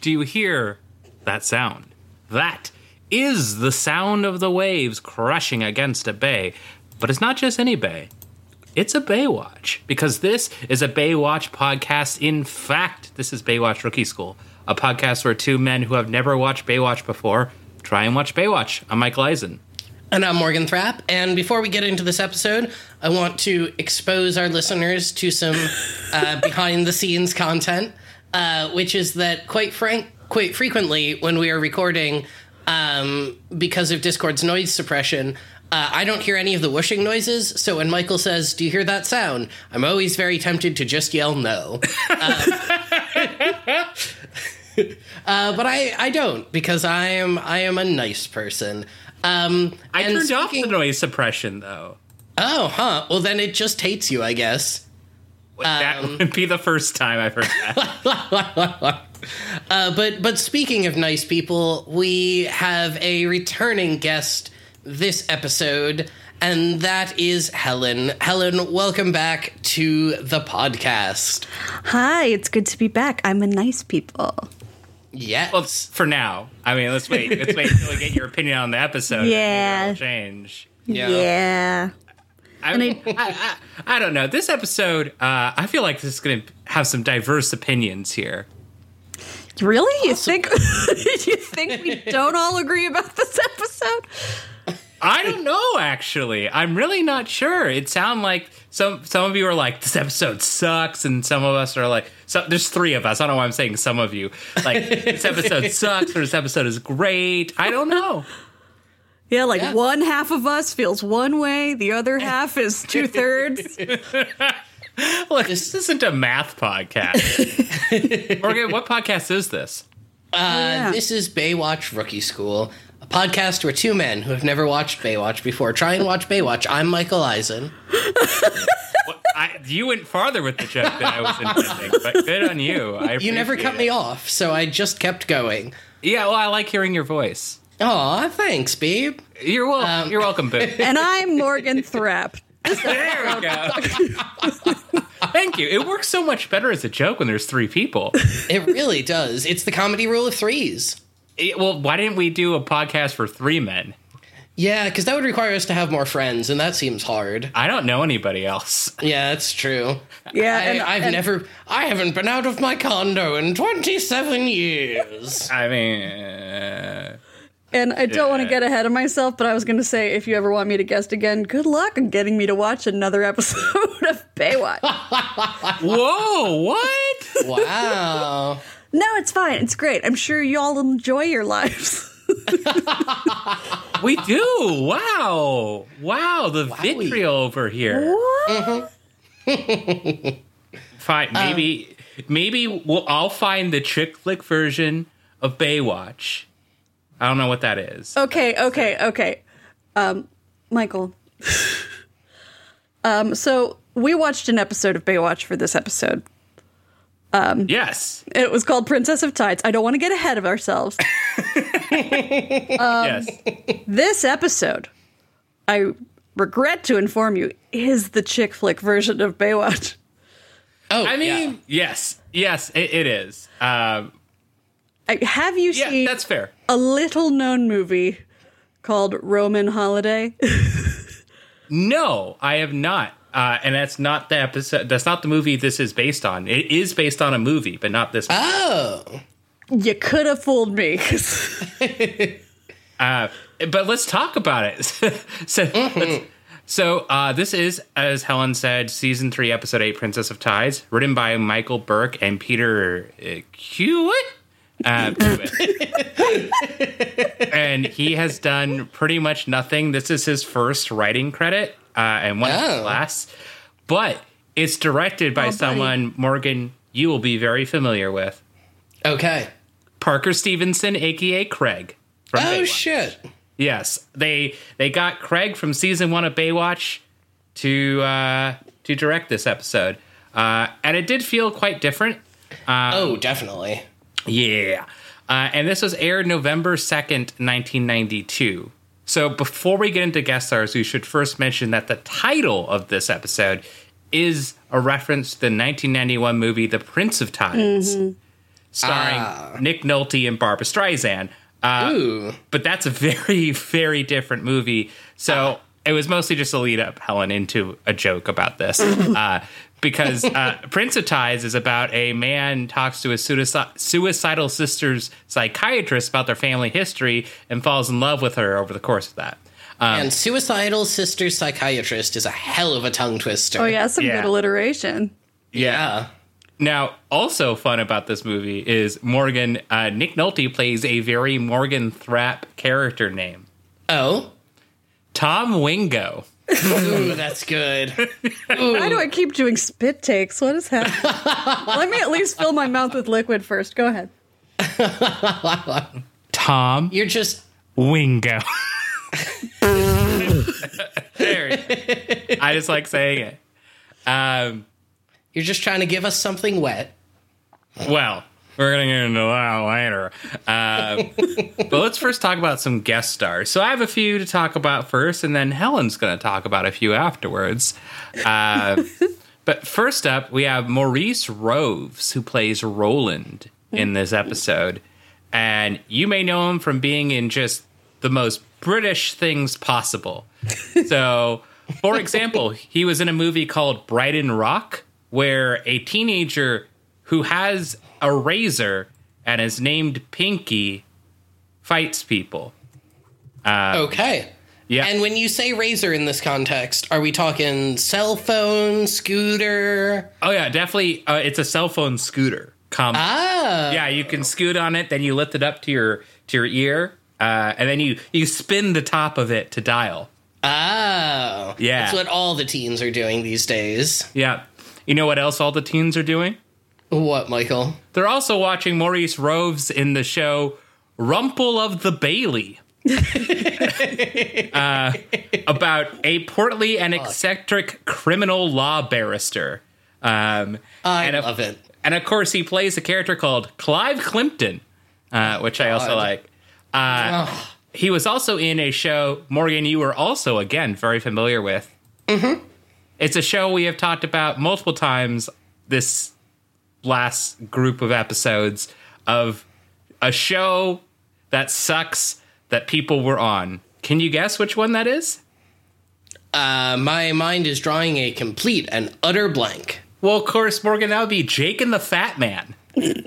Do you hear that sound? That is the sound of the waves crashing against a bay. But it's not just any bay. It's a Baywatch because this is a Baywatch podcast. In fact, this is Baywatch Rookie School, a podcast where two men who have never watched Baywatch before try and watch Baywatch. I'm Michael Eisen. And I'm Morgan Thrapp. And before we get into this episode, I want to expose our listeners to some uh, behind the scenes content, uh, which is that quite frank, quite frequently when we are recording, um, because of Discord's noise suppression, uh, I don't hear any of the whooshing noises. So when Michael says, "Do you hear that sound?" I'm always very tempted to just yell no. Uh, but I, I don't because I am I am a nice person. Um, I turned off the noise suppression though. Oh, huh. Well, then it just hates you, I guess. That Um, would be the first time I've heard that. Uh, but but speaking of nice people, we have a returning guest this episode, and that is Helen. Helen, welcome back to the podcast. Hi, it's good to be back. I'm a nice people. Yes. well, for now. I mean, let's wait. Let's wait until we get your opinion on the episode. Yeah. change. Yeah. Yeah. I, I, I, I don't know. This episode, uh, I feel like this is going to have some diverse opinions here. Really? You think you think we don't all agree about this episode? I don't know. Actually, I'm really not sure. It sounds like some some of you are like this episode sucks, and some of us are like, so there's three of us. I don't know why I'm saying some of you like this episode sucks or this episode is great. I don't know. Yeah, like Yeah. one half of us feels one way, the other half is two thirds. Look, this isn't a math podcast. Morgan, what podcast is this? Uh, This is Baywatch Rookie School, a podcast where two men who have never watched Baywatch before try and watch Baywatch. I'm Michael Eisen. What, I, you went farther with the joke than I was intending, but good on you. I You never appreciate cut me off, so I just kept going. Yeah, well, I like hearing your voice. Aw, thanks, babe. You're wel- Um, You're welcome, Boo. And I'm Morgan Thrapp. There we go. Thank you. It works so much better as a joke when there's three people. It really does. It's the comedy rule of threes. Eh, well, why didn't we do a podcast for three men? Yeah, because that would require us to have more friends, and that seems hard. I don't know anybody else. Yeah, that's true. Yeah, I, and, I've and- never, I haven't been out of my condo in 27 years. I mean, uh, And I don't want to get ahead of myself, but I was going to say if you ever want me to guest again, good luck on getting me to watch another episode of Baywatch. whoa, what? Wow. no, it's fine. It's great. I'm sure you all enjoy your lives. We do. Wow. Wow, the vitriol over here. what? Mm-hmm. Fine, maybe um, maybe we'll, I'll find the chick flick version of Baywatch. I don't know what that is. Okay, okay, okay. Um, Michael. um, so we watched an episode of Baywatch for this episode. Yes. It was called Princess of Tides. I don't want to get ahead of ourselves. yes. this episode, I regret to inform you, is the chick flick version of Baywatch. Oh, I mean, yeah. yes. Yes, it, it is. Um, I, have you yeah, seen that's fair. A little known movie called Roman Holiday? No, I have not. Uh, and that's not the episode. That's not the movie this is based on. It is based on a movie, but not this. Oh. you could have fooled me. Uh, but let's talk about it. so, let's- so uh, this is, as Helen said, season three, episode eight, Princess of Tides, written by Michael Burke and Peter uh, Hewitt. Uh, and he has done pretty much nothing. This is his first writing credit uh, and one of his Oh. last. But it's directed by buddy. someone, Morgan, you will be very familiar with. Okay. Parker Stevenson, aka Craig. From Oh, Baywatch. shit. Yes, they they got Craig from season one of Baywatch to uh, to direct this episode, uh, and it did feel quite different. oh, definitely. Yeah, uh, and this was aired November second, nineteen ninety two. So before we get into guest stars, we should first mention that the title of this episode is a reference to the 1991 movie The Prince of Tides. starring Ah. Nick Nolte and Barbra Streisand. Uh, Ooh. but that's a very, very different movie. So it was mostly just to lead up Helen into a joke about this. uh, because uh, Prince of Tides is about a man talks to his suicide, suicidal sister's psychiatrist about their family history and falls in love with her over the course of that. Um, and suicidal sister psychiatrist is a hell of a tongue twister. Oh yeah, some Yeah. good alliteration. Yeah. Now, also fun about this movie is Morgan. Uh, Nick Nolte plays a very Morgan Thrapp character name, Oh. Tom Wingo. Ooh, that's good. Why do I keep doing spit takes? What is happening? Let me at least fill my mouth with liquid first. Go ahead. Tom You're just Wingo. there. I just like saying it. Um, you're just trying to give us something wet. well, we're gonna get into that later. Um, but let's first talk about some guest stars. So I have a few to talk about first, and then Helen's gonna talk about a few afterwards. Uh, but first up, we have Maurice Roves, who plays Roland in this episode, and you may know him from being in just the most British things possible. So, for example, he was in a movie called Brighton Rock, where a teenager who has a razor and is named Pinky fights people. Okay. Yeah. And when you say razor in this context, are we talking cell phone, scooter? oh yeah, definitely. Uh, it's a cell phone scooter. Com- Ah. yeah, you can scoot on it, then you lift it up to your to your ear, uh, and then you you spin the top of it to dial. Oh. Yeah. That's what all the teens are doing these days. Yeah. You know what else all the teens are doing? What, Michael? They're also watching Maurice Roves in the show Rumpole of the Bailey. uh, about a portly and eccentric criminal law barrister. Um, I and of, love it. And of course, he plays a character called Clive Climpton, uh, which I also God. like. Uh, he was also in a show, Morgan, you were also, again, very familiar with. Mm-hmm. It's a show we have talked about multiple times this last group of episodes of a show that sucks that people were on. Can you guess which one that is? Uh, my mind is drawing a complete and utter blank. Well, of course, Morgan, that would be Jake and the Fat Man.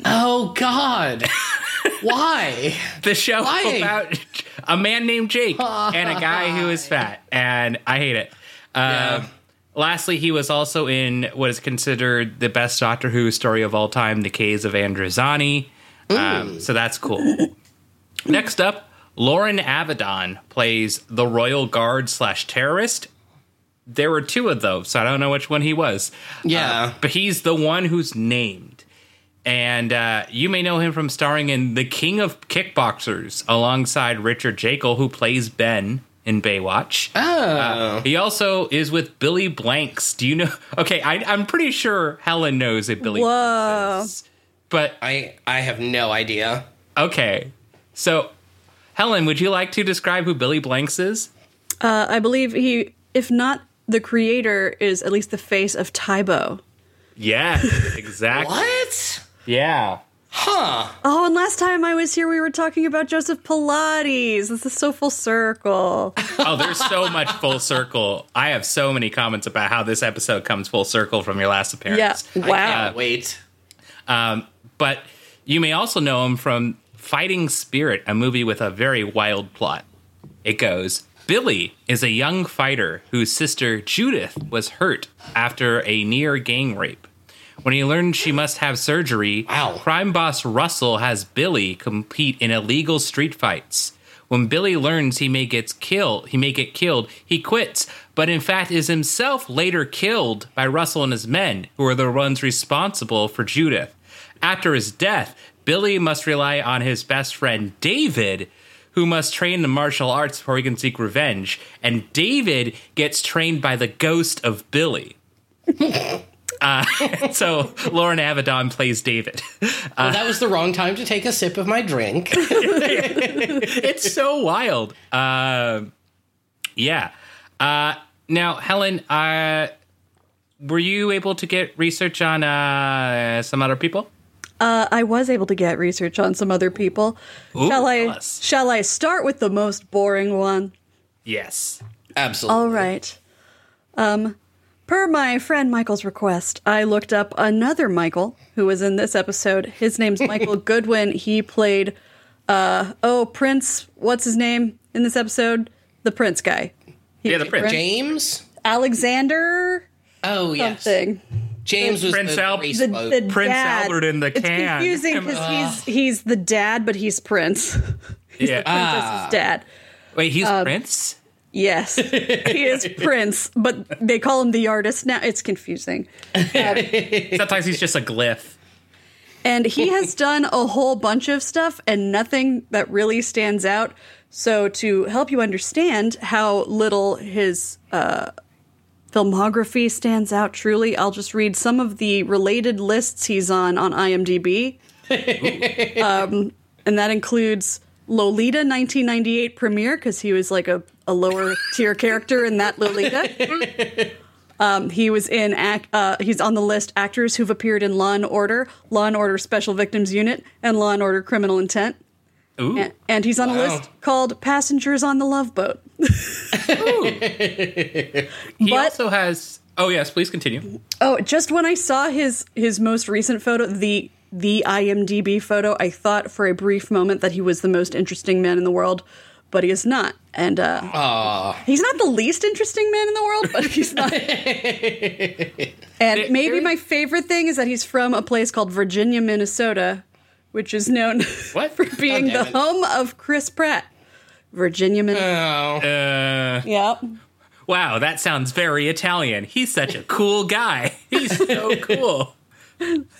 Oh, God. Why? The show Why? about a man named Jake and a guy who is fat, and I hate it. Uh, Yeah. Lastly, he was also in what is considered the best Doctor Who story of all time, The Caves of Androzani. Um, so that's cool. Next up, Loren Avedon plays the Royal Guard slash terrorist. There were two of those, so I don't know which one he was. Yeah. but he's the one who's named. And uh, you may know him from starring in The King of Kickboxers alongside Richard Jaeckel, who plays Ben in Baywatch. Oh. He also is with Billy Blanks. Do you know? Okay, I, I'm pretty sure Helen knows who Billy Whoa. Blanks is. But I I have no idea. okay, so Helen, would you like to describe who Billy Blanks is? Uh, I believe he, if not the creator, is at least the face of Tae Bo. Yeah, exactly. What? Yeah. Huh. Oh, and last time I was here, we were talking about Joseph Pilates. This is so full circle. Oh, there's so much full circle. I have so many comments about how this episode comes full circle from your last appearance. Yeah. I Wow. can't wait. Um, but you may also know him from Fighting Spirit, a movie with a very wild plot. It goes Billy is a young fighter whose sister Judith was hurt after a near gang rape. When he learns she must have surgery, Wow. crime boss Russell has Billy compete in illegal street fights. When Billy learns he may get killed, he may get killed, he quits, but in fact is himself later killed by Russell and his men, who are the ones responsible for Judith. After his death, Billy must rely on his best friend David, who must train the martial arts before he can seek revenge. And David gets trained by the ghost of Billy. uh, so Loren Avedon plays David. Well, that was the wrong time to take a sip of my drink. it's so wild. Um yeah. Uh, now, Helen, uh, were you able to get research on uh, some other people? uh, I was able to get research on some other people. Ooh, shall I? us. Shall I start with the most boring one? Yes. Absolutely. All right. Um, per my friend Michael's request, I looked up another Michael who was in this episode. His name's Michael Goodwin. He played, uh, oh, Prince. What's his name in this episode? The Prince guy. He- Yeah, the Prince. James? Alexander Oh, yes. something. James was Prince the Al- The, the Prince dad. Albert in the it's can. confusing because he's he's the dad, but he's Prince. Yeah. Princess's dad. Wait, he's Um, Prince? Yes, he is Prince, but they call him the artist now. It's confusing. Sometimes he's just a glyph. And he has done a whole bunch of stuff and nothing that really stands out. So, to help you understand how little his uh, filmography stands out truly, I'll just read some of the related lists he's on on IMDb. um, and that includes Lolita 1998 premiere, because he was like a, a lower tier character in that Lolita. Um, he was in act. Uh, he's on the list actors who've appeared in Law and Order, Law and Order Special Victims Unit, and Law and Order Criminal Intent. Ooh. A- And he's on a list called Passengers on the Love Boat. he but- also has. Oh, yes, please continue. Oh, just when I saw his his most recent photo, the the IMDb photo, I thought for a brief moment that he was the most interesting man in the world, but he is not. And uh, Aw. he's not the least interesting man in the world, but he's not. and maybe my favorite thing is that he's from a place called Virginia, Minnesota, which is known What? for being damn the it. home of Chris Pratt. Virginia, Minnesota. Oh. Uh, yep. wow, that sounds very Italian. He's such a cool guy. He's so cool.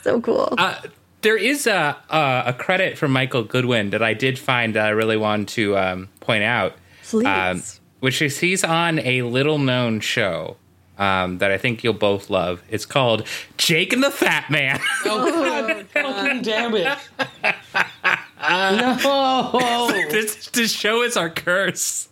So cool. Uh, there is a, a a credit from Michael Goodwin that I did find that I really wanted to um, point out. Please. um, which is he's on a little known show um, that I think you'll both love. It's called Jake and the Fat Man. Oh, God damn it. no. this, this show is our curse.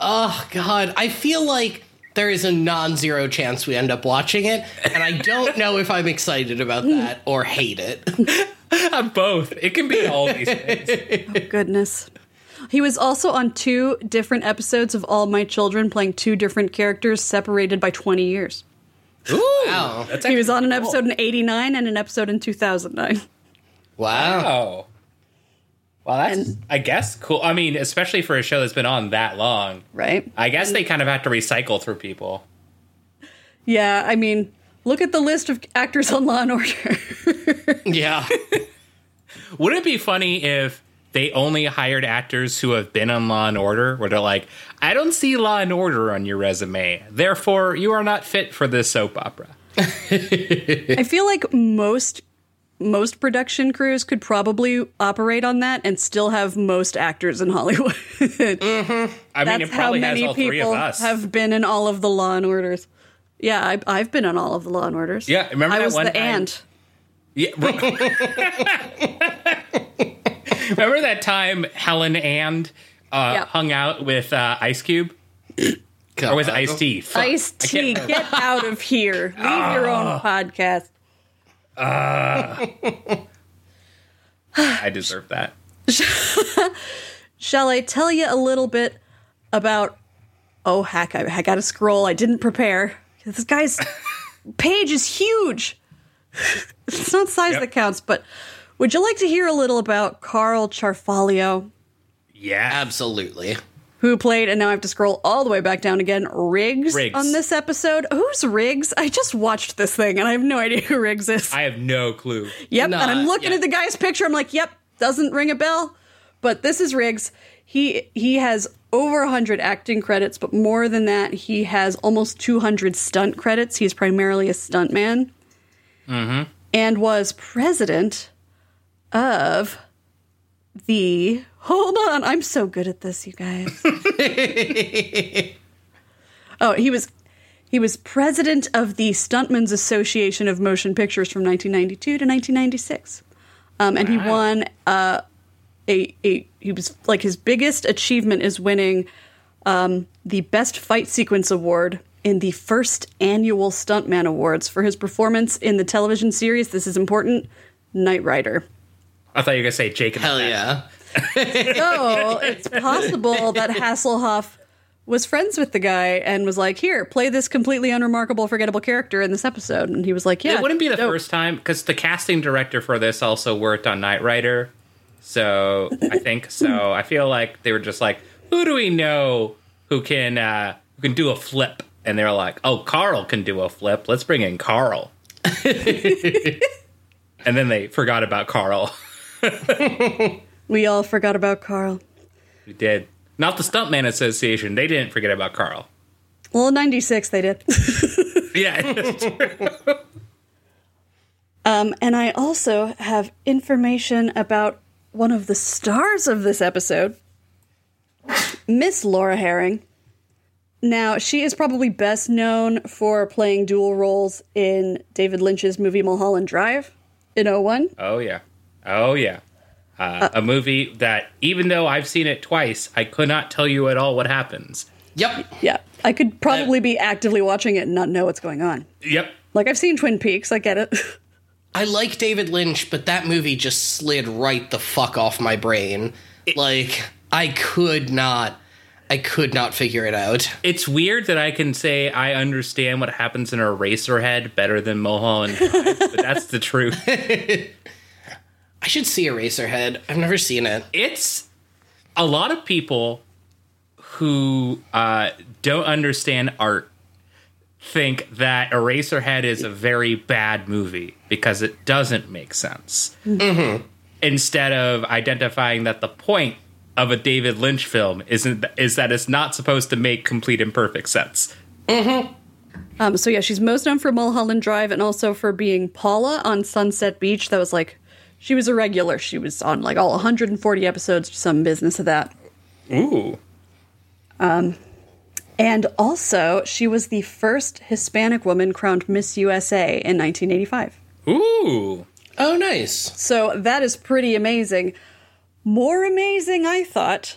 Oh, God. I feel like there is a non zero chance we end up watching it, and I don't know if I'm excited about that or hate it. Uh, both. It can be all these things. Goodness. He was also on two different episodes of All My Children, playing two different characters separated by 20 years. Ooh, Wow. He was on an actually episode in 89 and an episode in 2009. Wow. cool. Well, that's, And- I guess, cool. I mean, especially for a show that's been on that long. Right? I guess they kind of have to recycle through people. Yeah, I mean, look at the list of actors on Law and Order. Yeah. Would it be funny if they only hired actors who have been on Law and Order, where they're like, I don't see Law and Order on your resume, therefore you are not fit for this soap opera. I feel like most most production crews could probably operate on that and still have most actors in Hollywood. I mean, That's it how probably has many all three of people us. have been in all of the Law and Orders. Yeah, I, I've been in all of the Law and Orders. Yeah, remember I that was one the time- ant. Yeah. Remember that time Helen and uh, Yeah. hung out with uh, Ice Cube or with Ice T? Ice T, get out of here. Leave your own podcast. I deserve that. Shall I tell you a little bit about? Oh heck, I, I got to scroll. I didn't prepare. This guy's page is huge. it's not size Yep. that counts, but would you like to hear a little about Carl Ciarfalio, Yeah. Absolutely. Who played? And now I have to scroll all the way back down again. Riggs, Riggs. on this episode. Who's Riggs? I just watched this thing and I have no idea who Riggs is. I have no clue. Yep. Nah, and I'm looking yeah. at the guy's picture. I'm like, yep, doesn't ring a bell. But this is Riggs. He he has over 100 acting credits, but more than that, he has almost 200 stunt credits. He's primarily a stuntman. Mm-hmm. And was president of the. Hold on. I'm so good at this, you guys. oh, he was he was president of the Stuntmen's Association of Motion Pictures from 1992 to 1996. Um, and he won uh, a, a, he was like his biggest achievement is winning um, the Best Fight Sequence Award in the first annual Stuntman Awards for his performance in the television series. This is important Knight Rider. I thought you were gonna say Jake. and the Hell Fat yeah. So it's possible that Hasselhoff was friends with the guy and was like, "Here, play this completely unremarkable, forgettable character in this episode." And he was like, "Yeah." It wouldn't be the dope." first time because the casting director for this also worked on Knight Rider. So I think so. I feel like they were just like, who do we know who can uh, who can do a flip? And they're like, oh, Carl can do a flip. Let's bring in Carl. and then they forgot about Carl. We all forgot about Carl. We did. Not the Stuntman Association. They didn't forget about Carl. Well, in '96 they did. Yeah. Um, and I also have information about one of the stars of this episode, Miss Laura Herring. Now, she is probably best known for playing dual roles in David Lynch's movie Mulholland Drive in 01. oh, yeah. Oh, yeah. Uh, a movie that, even though I've seen it twice, I could not tell you at all what happens. Yep. Yeah, I could probably be actively watching it and not know what's going on. Yep. Like, I've seen Twin Peaks, I get it. I like David Lynch, but that movie just slid right the fuck off my brain. Like I could not I could not figure it out. It's weird that I can say I understand what happens in a Eraserhead better than Mulholland Drive, but that's the truth. I should see Eraserhead. I've never seen it. It's a lot of people who uh, don't understand art think that Eraserhead is a very bad movie because it doesn't make sense. Instead of identifying that the point of a David Lynch film isn't is that it's not supposed to make complete and perfect sense. Um, so yeah, she's most known for Mulholland Drive and also for being Paula on Sunset Beach. That was like, she was a regular. She was on like all 140 episodes, some business of that. Ooh. Um, And also, she was the first Hispanic woman crowned Miss USA in 1985. Ooh. Oh nice. So that is pretty amazing. More amazing, I thought.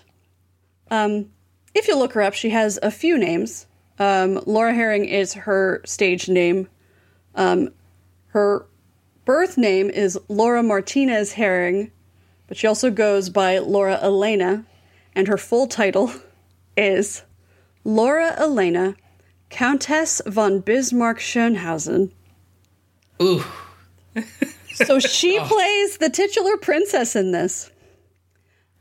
Um, if you look her up, she has a few names. Um, Laura Herring is her stage name. Um, her birth name is Laura Martinez Herring, but she also goes by Laura Elena, and her full title is Laura Elena, Countess von Bismarck Schönhausen. Ooh. So she plays the titular princess in this.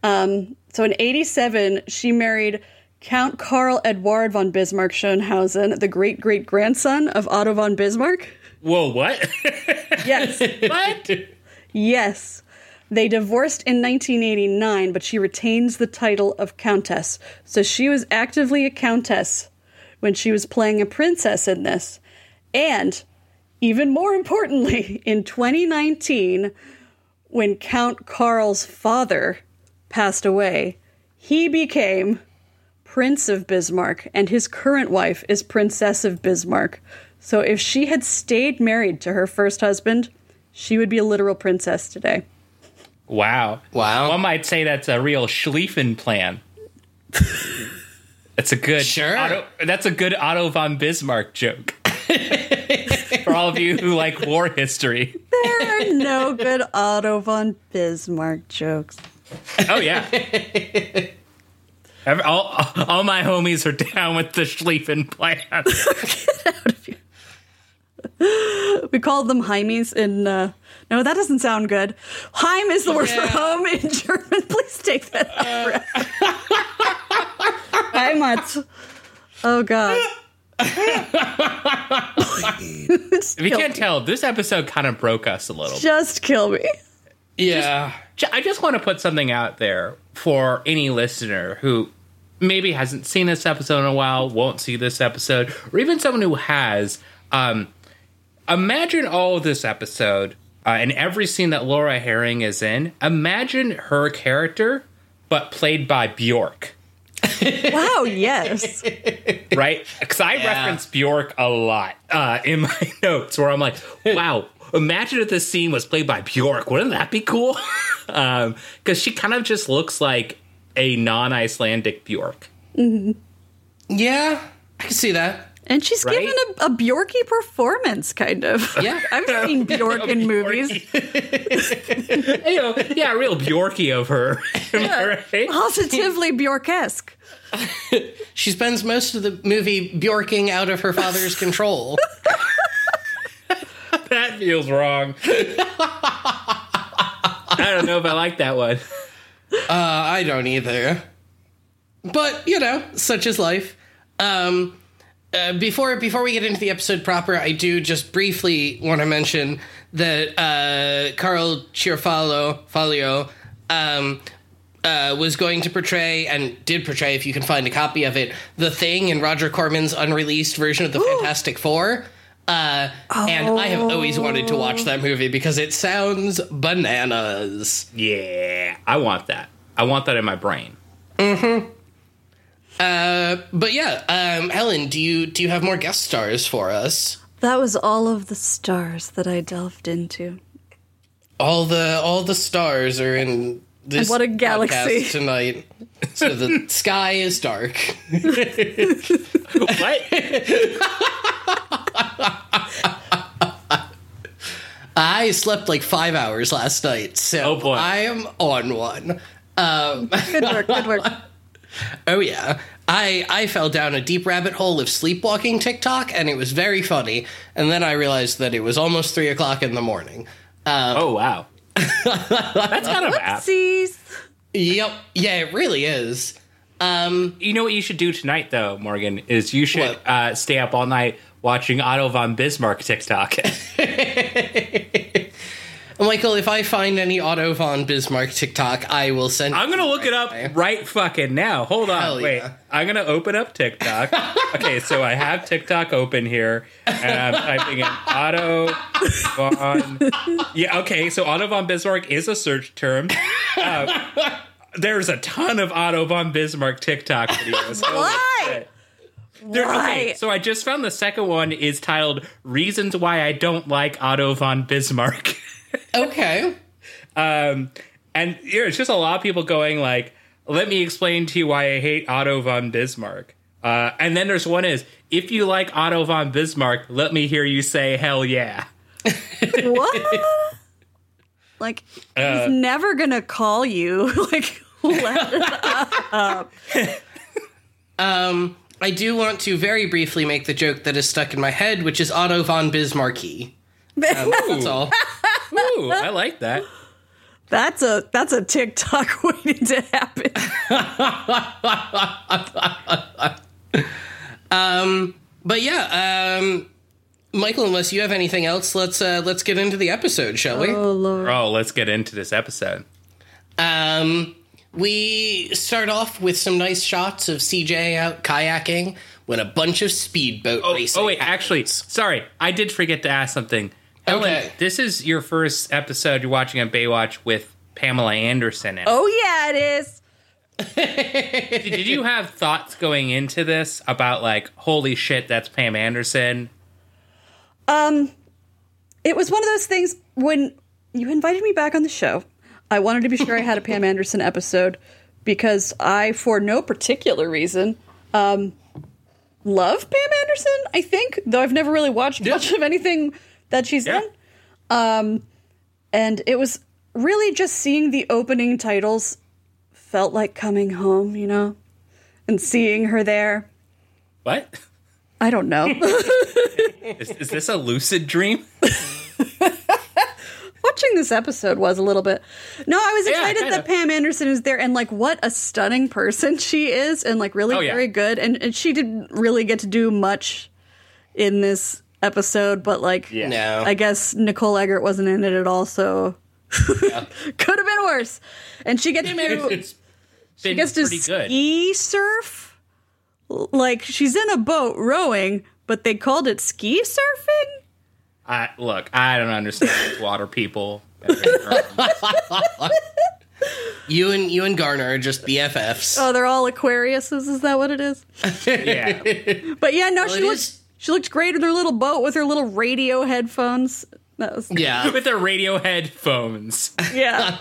Um, so in 87, she married Count Karl Eduard von Bismarck Schönhausen, the great great grandson of Otto von Bismarck. Whoa, what? Yes. what? yes. They divorced in 1989, but she retains the title of countess. So she was actively a countess when she was playing a princess in this. And even more importantly, in 2019, when Count Carl's father passed away, he became Prince of Bismarck, and his current wife is Princess of Bismarck. So if she had stayed married to her first husband, she would be a literal princess today. Wow. Wow. One might say that's a real Schlieffen plan. That's a good Sure. Otto, that's a good Otto von Bismarck joke. For all of you who like war history. There are no good Otto von Bismarck jokes. Oh yeah. Every- all, all my homies are down with the Schlieffen plan. We called them Heimies in. Uh, no, that doesn't sound good. Heim is the word for home in German. Please take that out. Heimat. Oh God. If you can't tell, this episode kind of broke us a little. Just kill me. Yeah. Ju- I just want to put something out there for any listener who maybe hasn't seen this episode in a while, won't see this episode, or even someone who has. Um, imagine all of this episode uh, and every scene that Laura Herring is in. Imagine her character, but played by Bjork. Wow. Yes. right? Because I Yeah. reference Bjork a lot uh, in my notes, where I'm like, "Wow, imagine if this scene was played by Bjork. Wouldn't that be cool?" Because she kind of just looks like a non-Icelandic Bjork. Yeah. I can see that. And she's Right? given a, a Bjorky performance, kind of. Yeah. I've seen Bjork in movies. you know, yeah, real Bjorky of her. Am I right? Positively Bjorkesque. She spends most of the movie bjorking out of her father's control. That feels wrong. I don't know if I like that one. Uh, I don't either. But you know, such is life. Um, uh, before before we get into the episode proper, I do just briefly want to mention that uh, Carl Chiarfalo Falio um, uh, was going to portray and did portray, if you can find a copy of it, the Thing in Roger Corman's unreleased version of the Fantastic Four. Uh, And I have always wanted to watch that movie because it sounds bananas. Yeah, I want that. I want that in my brain. Uh, but yeah, um, Helen, do you do you have more guest stars for us? That was all of the stars that I delved into. All the all the stars are in this what a galaxy. tonight. So the sky is dark. What? I slept like five hours last night, so Oh, boy. I am on one. Um, Good work, good work. oh yeah, I I fell down a deep rabbit hole of sleepwalking TikTok, and it was very funny. And then I realized that it was almost three o'clock in the morning. Oh wow, that's kind of apt. Yep, yeah, it really is. Um, You know what you should do tonight, though, Morgan? Is you should uh, stay up all night watching Otto von Bismarck TikTok. Michael, if I find any Otto von Bismarck TikTok, I will send. I'm gonna look it up right fucking now. Hold on, Hell wait. yeah. I'm gonna open up TikTok. okay, so I have TikTok open here, and I'm typing in Otto von. Yeah, okay. So Otto von Bismarck is a search term. Uh, there's a ton of Otto von Bismarck TikTok videos. Holy Why? shit. There- okay, so I just found the second one is titled "Reasons Why I Don't Like Otto von Bismarck." Okay. Um, and you know, it's just a lot of people going like, "Let me explain to you why I hate Otto von Bismarck." Uh, and then there's one is, "If you like Otto von Bismarck, let me hear you say hell yeah." What? like, Uh, he's never gonna call you. like, let it Um, I do want to very briefly make the joke that is stuck in my head, which is Otto von Bismarcky. Um, that's all. Ooh, I like that. That's a that's a TikTok waiting to happen. But yeah, um, Michael, unless you have anything else, let's uh, let's get into the episode, shall we? Oh lord. Oh, let's get into this episode. Um, we start off with some nice shots of CJ out kayaking when a bunch of speedboat Oh, racing. oh wait, actually, sorry, I did forget to ask something. Ellen, Okay. this is your first episode you're watching on Baywatch with Pamela Anderson. In. Oh yeah, it is. Did you have thoughts going into this about like, holy shit, that's Pam Anderson? Um, it was one of those things when you invited me back on the show. I wanted to be sure I had a Pam Anderson episode because I, for no particular reason, um, love Pam Anderson. I think, though I've never really watched much of anything that she's Yeah. in. Um, and it was really just seeing the opening titles felt like coming home, you know, and seeing her there. What? I don't know. Is, is this a lucid dream? watching this episode was a little bit. No, I was excited kinda. that Pam Anderson is there and like what a stunning person she is and like really Oh, yeah. very good and, and she didn't really get to do much in this episode, but like Yeah. No. I guess Nicole Eggert wasn't in it at all, so could have been worse. And she gets to It's she been gets to pretty good. ski surf. Like she's in a boat rowing, but they called it ski surfing. I, look, I don't understand these water people. you and you and Garner are just BFFs. Oh, they're all Aquariuses. Is that what it is? yeah. But yeah, no, Well, she was. looked is- she looked great in her little boat with her little radio headphones. That was yeah. With her radio headphones. yeah.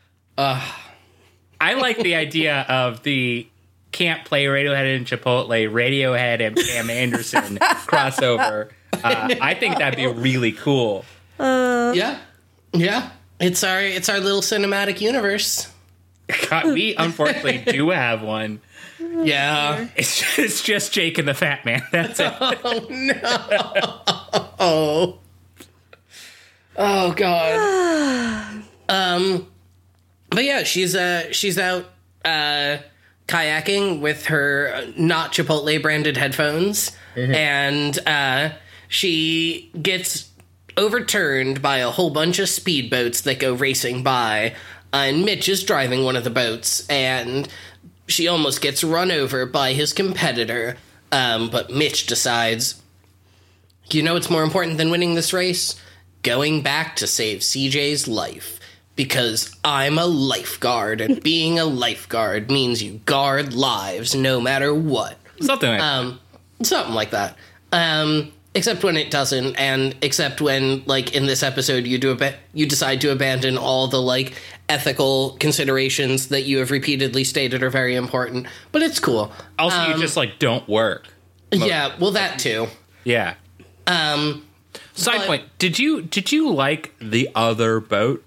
I like the idea of the can't play Radiohead and Chipotle, Radiohead and Pam Anderson crossover. Uh, I think that'd be really cool. Yeah, yeah. It's our it's our little cinematic universe. God, we unfortunately do have one. Yeah. It's just, it's just Jake and the Fat Man. That's it. Oh. Oh God. um but yeah, she's uh she's out uh kayaking with her not Chipotle branded headphones and uh she gets overturned by a whole bunch of speedboats that go racing by uh, and Mitch is driving one of the boats and she almost gets run over by his competitor um, but Mitch decides you know what's more important than winning this race? Going back to save CJ's life. Because I'm a lifeguard, and being a lifeguard means you guard lives no matter what. Something like Um, something like that. Um, except when it doesn't, and except when, like in this episode, you do a ba- you decide to abandon all the like ethical considerations that you have repeatedly stated are very important. But it's cool. Also, you just like don't work. Yeah, well, that too. Yeah. Um, Side But- point: Did you did you like the other boat?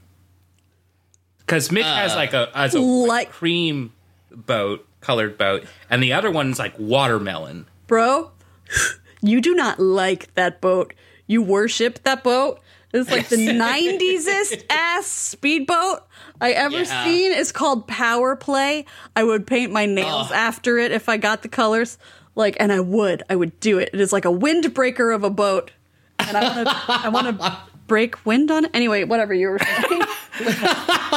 Because Mitch has like a as a Like- cream boat, colored boat, and the other one's like watermelon. Bro, you do not like that boat. You worship that boat. It's like the 90s ass speedboat I ever Yeah. seen. is called Power Play. I would paint my nails Ugh. after it if I got the colors. Like, and I would. I would do it. It is like a windbreaker of a boat. And I want to I want to break wind on it. Anyway, whatever you were saying.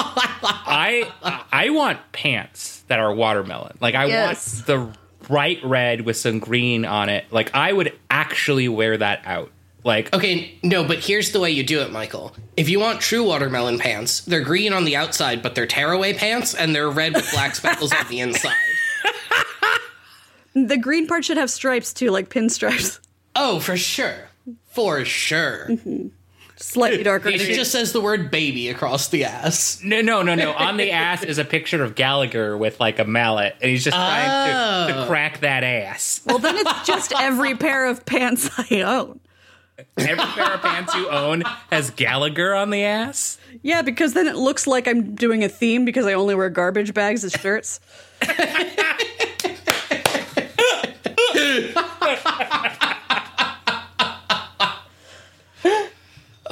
I I want pants that are watermelon. Like I Yes. want the bright red with some green on it. Like I would actually wear that out. Like Okay, no, but here's the way you do it, Michael. If you want true watermelon pants, they're green on the outside, but they're tearaway pants, and they're red with black speckles on the inside. the green part should have stripes too, like pinstripes. Oh, for sure. For sure. Mm-hmm. Slightly darker. It just says the word baby across the ass. no no no no. On the ass is a picture of Gallagher with like a mallet, and he's just trying to, to oh. crack that ass. well, then it's just every pair of pants I own. Every pair of pants you own has Gallagher on the ass. Yeah, because then it looks like I'm doing a theme because I only wear garbage bags as shirts.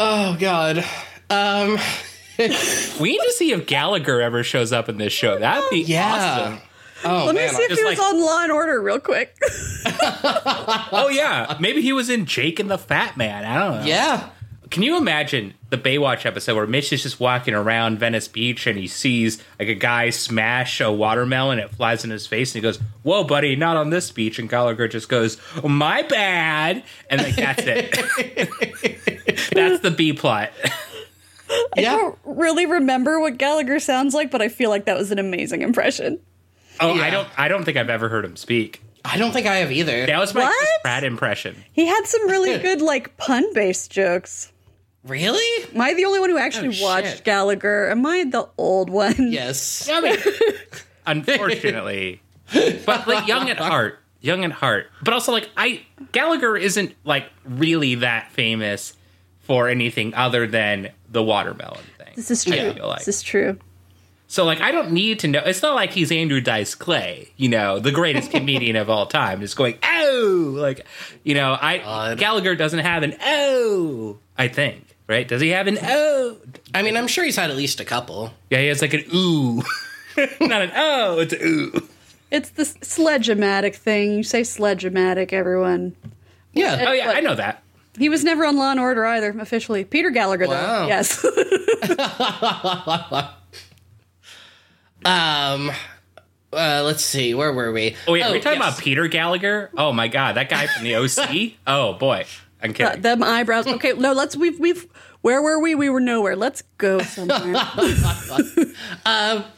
Oh, God. Um, We need to see if Gallagher ever shows up in this show. That'd be yeah. awesome. Oh, Let me man. see if he was like- on Law and Order real quick. Oh yeah, maybe he was in Jake and the Fat Man. I don't know. Yeah. Can you imagine the Baywatch episode where Mitch is just walking around Venice Beach and he sees like a guy smash a watermelon, and it flies in his face, and he goes, "Whoa, buddy, not on this beach." And Gallagher just goes, oh, "My bad," and like that's it. that's the B plot. I Yeah. don't really remember what Gallagher sounds like, but I feel like that was an amazing impression. Oh, Yeah. I don't, I don't think I've ever heard him speak. I don't think I have either. That was my What? Chris Pratt impression. He had some really good like pun based jokes. Really? Am I the only one who actually Oh, watched shit. Gallagher? Am I the old one? Yes. I mean, unfortunately, but like young at heart, young at heart. But also, like I Gallagher isn't like really that famous for anything other than the watermelon thing. This is true. I like. This is true. So like I don't need to know. It's not like he's Andrew Dice Clay, you know, the greatest comedian of all time, just going oh, like you know, I God. Gallagher doesn't have an oh. I think right? Does he have an oh? I mean, I'm sure he's had at least a couple. Yeah, he has like an ooh, not an oh. It's an ooh. It's the sledge-o-matic thing. You say sledge-o-matic, everyone. Yeah. Oh yeah, What? I know that. He was never on Law and Order either, officially. Peter Gallagher, Wow. though. Yes. Um, uh, let's see. Where were we? Oh yeah, are we talking yes. about Peter Gallagher? Oh my god, that guy from the OC. oh boy, I'm kidding. Them eyebrows. Okay, no, let's. We've. We've. Where were we? We were nowhere. Let's go somewhere.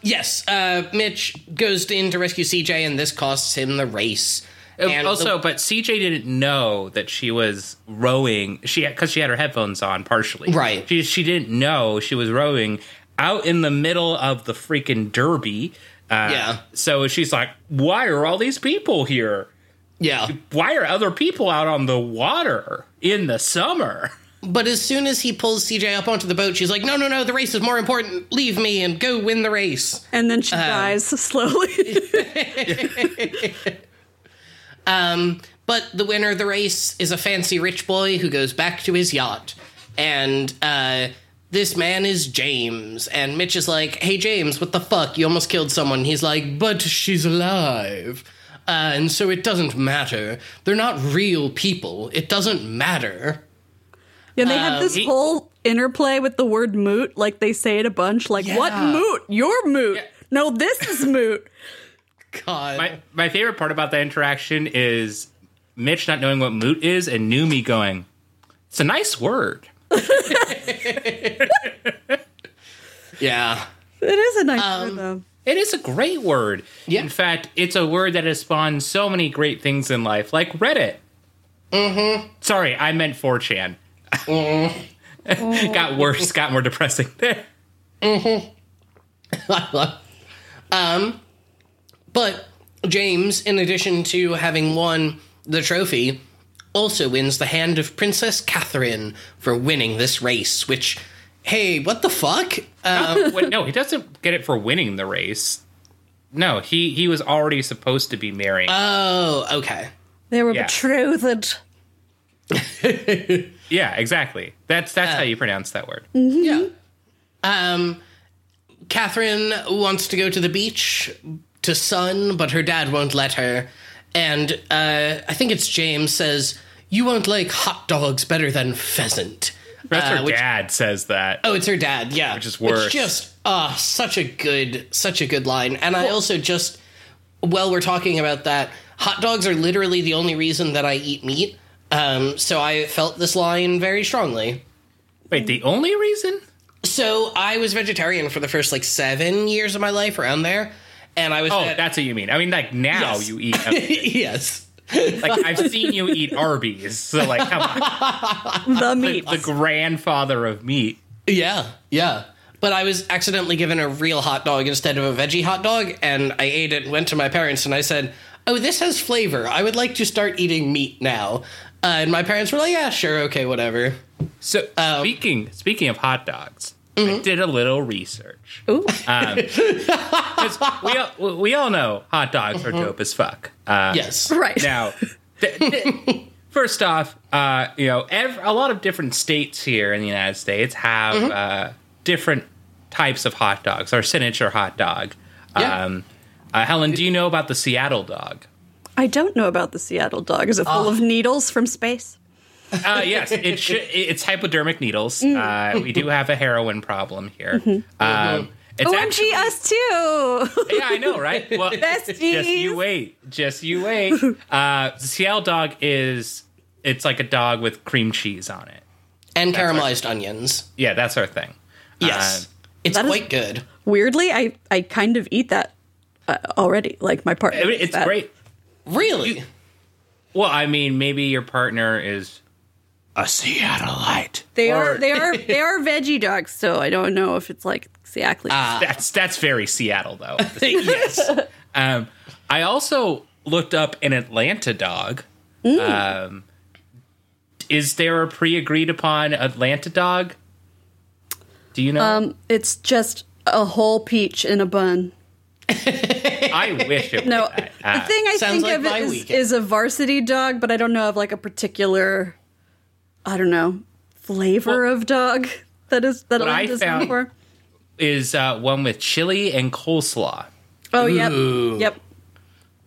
Yes. Uh, Mitch goes in to rescue CJ, and this costs him the race. And Uh, also, the- but CJ didn't know that she was rowing. She because she had her headphones on partially. Right. She she didn't know she was rowing out in the middle of the freaking derby yeah. So she's like, "Why are all these people here? Yeah. Why are other people out on the water in the summer?" But as soon as he pulls CJ up onto the boat, she's like, no, no, no, the race is more important. Leave me and go win the race. And then she dies slowly. Um, but the winner of the race is a fancy rich boy who goes back to his yacht. And uh, this man is James. And Mitch is like, hey, James, what the fuck? You almost killed someone. He's like, but she's alive. Uh, and so it doesn't matter. They're not real people. It doesn't matter. Yeah, they have this he- whole interplay with the word moot, like they say it a bunch. Like, what moot? You're moot. No, this is moot. God. My my favorite part about that interaction is Mitch not knowing what moot is and Numi going, "It's a nice word." yeah. It is a nice word, though. It is a great word. Yeah. In fact, it's a word that has spawned so many great things in life, like Reddit. Mm-hmm. Sorry, I meant 4chan. got worse, got more depressing there. um, but James, in addition to having won the trophy, also wins the hand of Princess Catherine for winning this race. Which, hey, what the fuck? Uh, Wait, no, he doesn't get it for winning the race. No, he he was already supposed to be marrying. oh, okay. They were Yeah. betrothed. yeah, exactly. That's that's how you pronounce that word. Yeah. Um, Catherine wants to go to the beach to sun, but her dad won't let her. And uh, I think it's James says, "You won't like hot dogs better than pheasant." That's Uh, her which- dad says that. Oh, it's her dad. Yeah, Which is worse. It's just ah, such a good, such a good line. And I also just, while we're talking about that, hot dogs are literally the only reason that I eat meat. Um, so I felt this line very strongly. Wait, the only reason? So I was vegetarian for the first like seven years of my life, around there, and I was. Oh, at- that's what you mean. I mean, like now Yes. you eat. yes. like I've seen you eat Arby's, so like come on, The the, meat. the grandfather of meat. Yeah, yeah. But I was accidentally given a real hot dog instead of a veggie hot dog, and I ate it and went to my parents and I said, Oh, this has flavor. I would like to start eating meat now. Uh, and my parents were like, Yeah, sure, okay, whatever. So Um, speaking speaking of hot dogs, I did a little research. Ooh. Um, 'cause we all, we all know hot dogs are dope as fuck. Uh, Yes. right. Now, th- th- first off, uh, you know, ev- a lot of different states here in the United States have uh, different types of hot dogs. Our signature hot dog. Yeah. Um, uh, Helen, do you know about the Seattle dog? I don't know about the Seattle dog. Is it full Ah. of needles from space? Uh, yes, it sh- it's hypodermic needles. Mm. Uh, we do have a heroin problem here. Mm-hmm. Um, it's OMG, actually, us too. yeah, I know, right? Well, just you wait, just you wait. Uh, the Seattle dog is it's like a dog with cream cheese on it. And caramelized onions. Yeah, that's our thing. Yes. Uh, it's that is- quite good. Weirdly, I I kind of eat that uh, already. Like my partner. I mean, it's that. great. Really? Well, I mean, maybe your partner is a Seattleite. They Or- are they are they are veggie dogs, so I don't know if it's like exactly. Ah. That's that's very Seattle though. yes. um, I also looked up an Atlanta dog. Um, is there a pre-agreed upon Atlanta dog? Do you know? um, it's just a whole peach in a bun. I wish it. No, was that. the Uh, thing I think like of is, is a varsity dog, but I don't know of like a particular, I don't know, flavor of dog that is that What I Atlanta's known found- for. is uh, one with chili and coleslaw. Oh yeah, yep.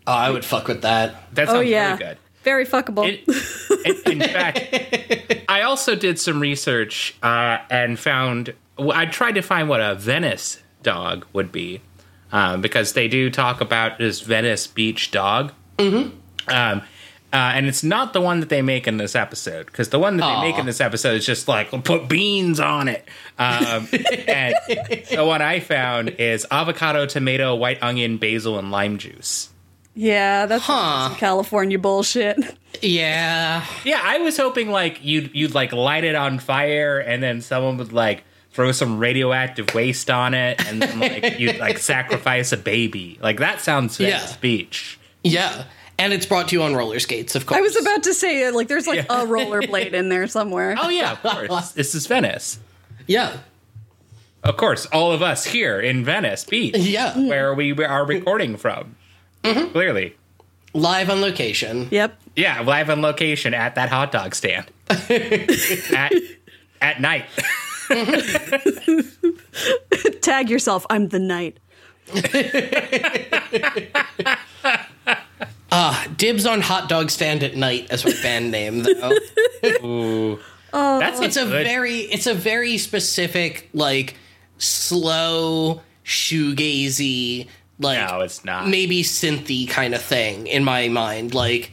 Oh, I would fuck with that. That sounds Oh yeah, really good. very fuckable. It- in, in fact, I also did some research uh, and found I tried to find what a Venice dog would be um, because they do talk about this Venice beach dog. Mm-hmm. Um, uh, and it's not the one that they make in this episode because the one that they make in this episode is just like put beans on it. Um, and the one I found is avocado, tomato, white onion, basil, and lime juice. yeah, that's Huh. some California bullshit. Yeah. Yeah, I was hoping like you'd you'd like light it on fire and then someone would like throw some radioactive waste on it, and then like you'd like sacrifice a baby. Like that sounds Yeah. Venice Beach. Yeah. And it's brought to you on roller skates, of course. I was about to say, uh, like, there's like Yeah. a rollerblade in there somewhere. Oh yeah, of course. this is Venice. Yeah. Of course, all of us here in Venice Beach, Yeah. where we are recording from. Mm-hmm. Clearly. Live on location. Yep. Yeah, live on location at that hot dog stand. at at night. Tag yourself. I'm the night. Dibs on hot dog stand at night as our band name, though. Ooh. Oh, that's it's a very it's a very specific like slow shoegazy like No, it's not. maybe synthy kind of thing in my mind like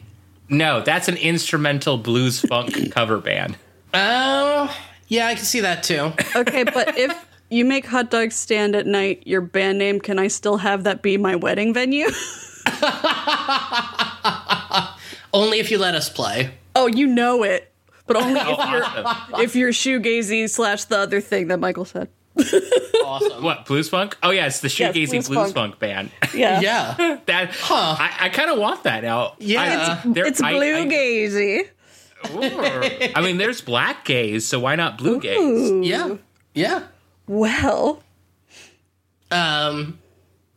No, that's an instrumental blues funk cover band. oh yeah i can see that too Okay, but if you make hot dog stand at night, your band name, can I still have that be my wedding venue? only if you let us play oh, you know it. But only Oh, if you're awesome. if you're shoegazy slash the other thing that Michael said. awesome What, blues funk? Oh yeah, it's the Yes, shoegazy blues blues, funk. funk. band. Yeah. yeah that I, I kind of want that now. Yeah. I, there- It's I- blue I- gazy. I mean, there's black gaze, so why not blue gaze? yeah yeah Well, um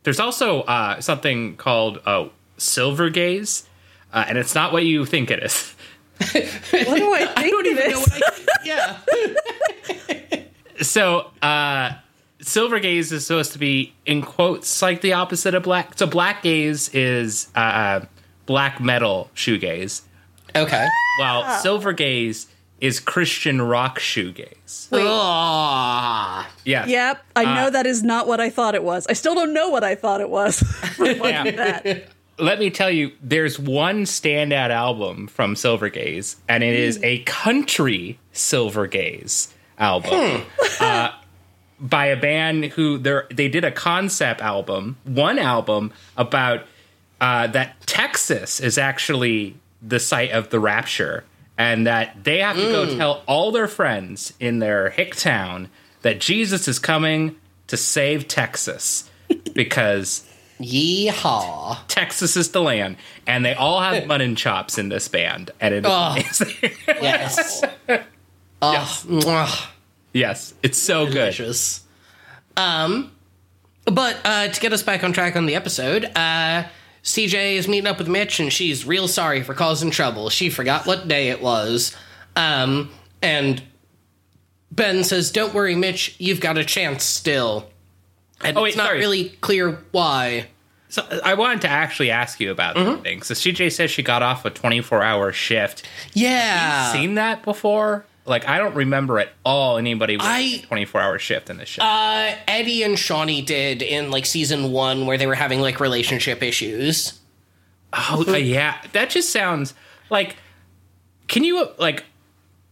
There's also uh, something called uh, silver gaze, uh, and it's not what you think it is. what do I think i don't it even know what i yeah So, uh, silver gaze is supposed to be in quotes like the opposite of black. So, black gaze is uh, black metal shoe gaze. okay while silver gaze is Christian rock shoegaze. Ah. Yes. Yep, I know Uh, that is not what I thought it was. I still don't know what I thought it was. Yeah. Let me tell you, there's one standout album from Silver Gaze, and it is a country Silver Gaze album uh, by a band who they they did a concept album, one album about uh, that Texas is actually the site of the rapture, and that they have to go tell all their friends in their hick town that Jesus is coming to save Texas because. yeehaw Texas is the land, and they all have mutton chops in this band, and it is Oh. amazing. yes oh, yes, it's so good. Um, but uh, to get us back on track on the episode, uh, CJ is meeting up with Mitch, and she's real sorry for causing trouble. She forgot what day it was. Um, and Ben says, "Don't worry, Mitch. You've got a chance still." And Oh, wait, it's not sorry. really clear why. So I wanted to actually ask you about Mm-hmm. that thing. So CJ says she got off a 24 hour shift. Yeah, Seen that before? Like I don't remember at all anybody with I- a 24 hour shift in this show. uh, Eddie and Shauni did in like season one, where they were having like relationship issues. oh uh, yeah, that just sounds like. Can you like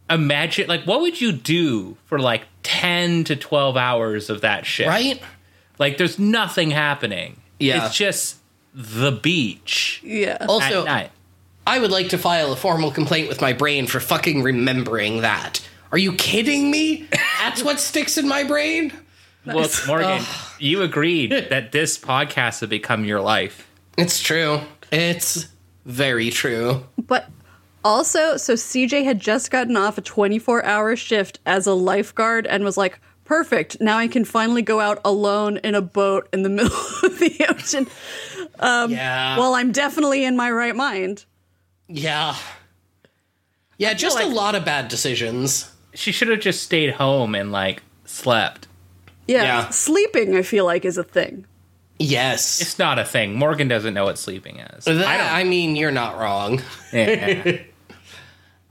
imagine like what would you do for like 10 to 12 hours of that shift? Right? Like there's nothing happening. Yeah. It's just the beach Yeah. Also, at night. I would like to file a formal complaint with my brain for fucking remembering that. Are you kidding me? That's what sticks in my brain? Well, Morgan, you agreed that this podcast would become your life. It's true. It's very true. But also, so CJ had just gotten off a 24 hour shift as a lifeguard and was like, perfect. Now I can finally go out alone in a boat in the middle of the ocean. Um, yeah. Well, I'm definitely in my right mind. Yeah. Yeah, just a lot of bad decisions. She should have just stayed home and like slept. Yeah. Yeah. Sleeping, I feel like, is a thing. Yes. It's not a thing. Morgan doesn't know what sleeping is. That- I. I mean, you're not wrong. Yeah.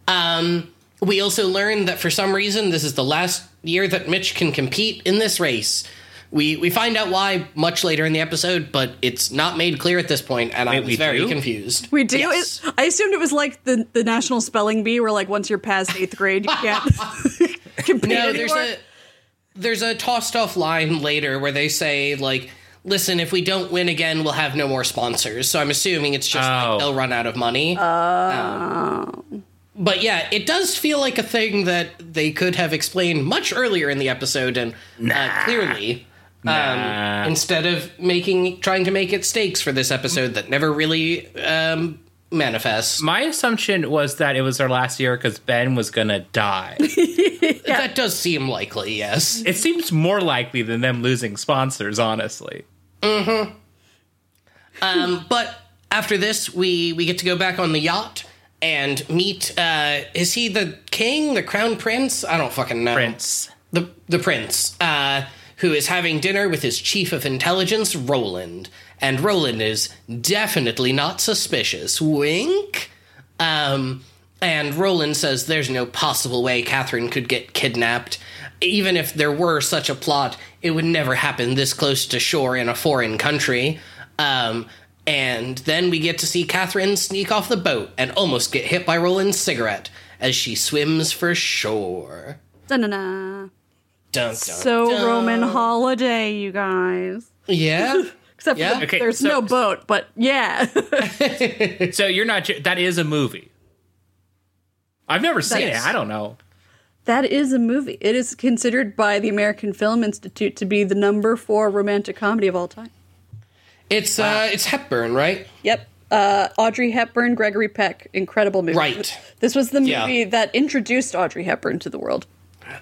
Um, we also learned that for some reason this is the last year that Mitch can compete in this race. We we find out why much later in the episode, but it's not made clear at this point, and I Wait, was very do? confused. We do. Yes. It, I assumed it was like the, the national spelling bee, where like once you're past eighth grade, you can't compete No, there's anymore. a there's a tossed off line later where they say like, "Listen, if we don't win again, we'll have no more sponsors." So I'm assuming it's just Oh. like they'll run out of money. Oh. but yeah, it does feel like a thing that they could have explained much earlier in the episode and uh, clearly. Nah. Um, instead of making trying to make it stakes for this episode that never really um, manifests. My assumption was that it was their last year because Ben was gonna die. That does seem likely, yes. it seems more likely than them losing sponsors, honestly. Um, but after this, we we get to go back on the yacht and meet. Uh, is he the king, the crown prince? I don't fucking know. Prince. the the prince, uh, who is having dinner with his chief of intelligence, Roland, and Roland is definitely not suspicious. Wink. Um, and Roland says there's no possible way Catherine could get kidnapped. Even if there were such a plot, it would never happen this close to shore in a foreign country. Um, and then we get to see Catherine sneak off the boat and almost get hit by Roland's cigarette as she swims for shore. Da-na-na. Dun, dun, So dun. Roman holiday, you guys. Yeah. Except Yeah. the, Okay, there's so- no boat, but yeah. So you're not. That is a movie. I've never seen is. it. I don't know. that is a movie. It is considered by the American Film Institute to be the number four romantic comedy of all time. It's uh it's Hepburn, right? Yep. Uh, Audrey Hepburn, Gregory Peck, incredible movie. Right. This was the Yeah. movie that introduced Audrey Hepburn to the world.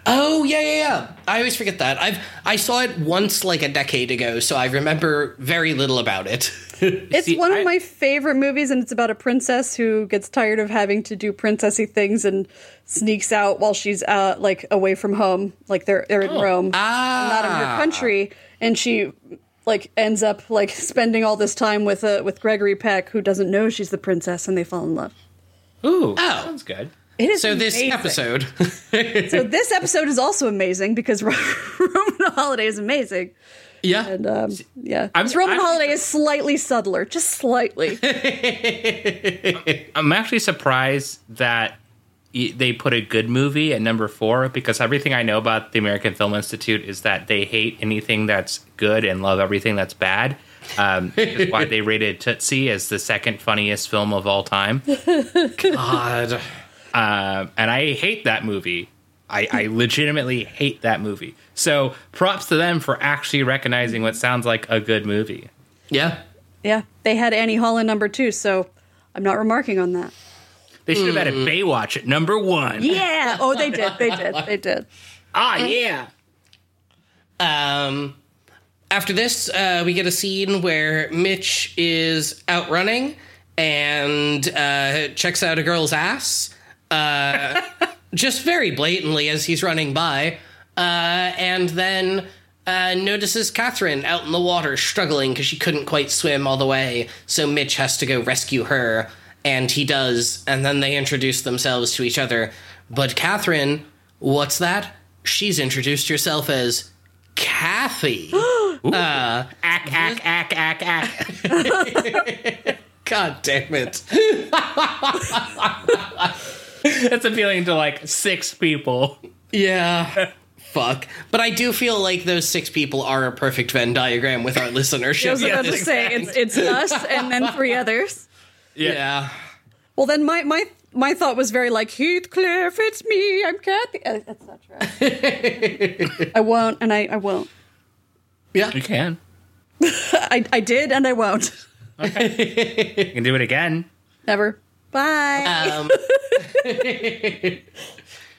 Oh yeah, yeah, yeah. I always forget that. I've I saw it once like a decade ago, so I remember very little about it. It's See, one of I- my favorite movies, and it's about a princess who gets tired of having to do princessy things and sneaks out while she's uh, like away from home, like they're they're in Rome, ah. not in her country, and she like ends up like spending all this time with uh, with Gregory Peck, who doesn't know she's the princess, and they fall in love. Ooh, Oh. sounds good. It is So this episode, So this episode is also amazing because Roman Holiday is amazing, yeah, and um, yeah, I'm- Roman I'm- Holiday is slightly subtler, just slightly. I'm actually surprised that they put a good movie at number four because everything I know about the American Film Institute is that they hate anything that's good and love everything that's bad. Um, is why they rated Tootsie as the second funniest film of all time. God, Um, and I hate that movie. I, I legitimately hate that movie. So props to them for actually recognizing what sounds like a good movie. yeah. Yeah, they had Annie Hall in number two, so I'm not remarking on that. They should have had a Baywatch at number one. Yeah. Oh, they did. They did. They did. Ah, yeah. Um, after this, uh, we get a scene where Mitch is out running and uh, checks out a girl's ass, uh, just very blatantly as he's running by, uh, and then uh, notices Catherine out in the water struggling because she couldn't quite swim all the way. So Mitch has to go rescue her, and he does, and then they introduce themselves to each other. But Catherine, what's that? She's introduced herself as Kathy. Ack, ack, ack, ack, ack. God damn it. That's appealing to like six people. Yeah. Fuck. But I do feel like those six people are a perfect Venn diagram with our listenership. I was about to say it's it's us and then three others. Yeah. Well, then my my my thought was very like Heathcliff. It's me. I'm Kathy. Uh, that's not true. I won't, and I I won't. Yeah. You can. I I did, and I won't. Okay. you can do it again. Never. Bye. Um,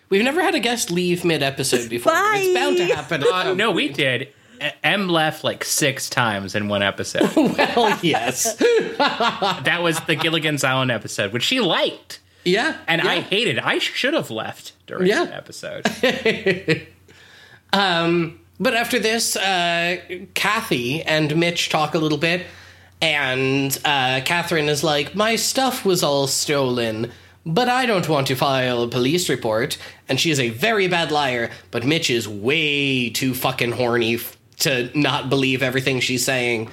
we've never had a guest leave mid episode before. but It's bound to happen. Uh, no, we did. M left like six times in one episode. well, yes. that was the Gilligan's Island episode, which she liked. Yeah. And I hated. I should have left during Yeah. that episode. um, But after this, uh, Kathy and Mitch talk a little bit, and uh, Catherine is like, My stuff was all stolen, but I don't want to file a police report. And she is a very bad liar, but Mitch is way too fucking horny f- to not believe everything she's saying.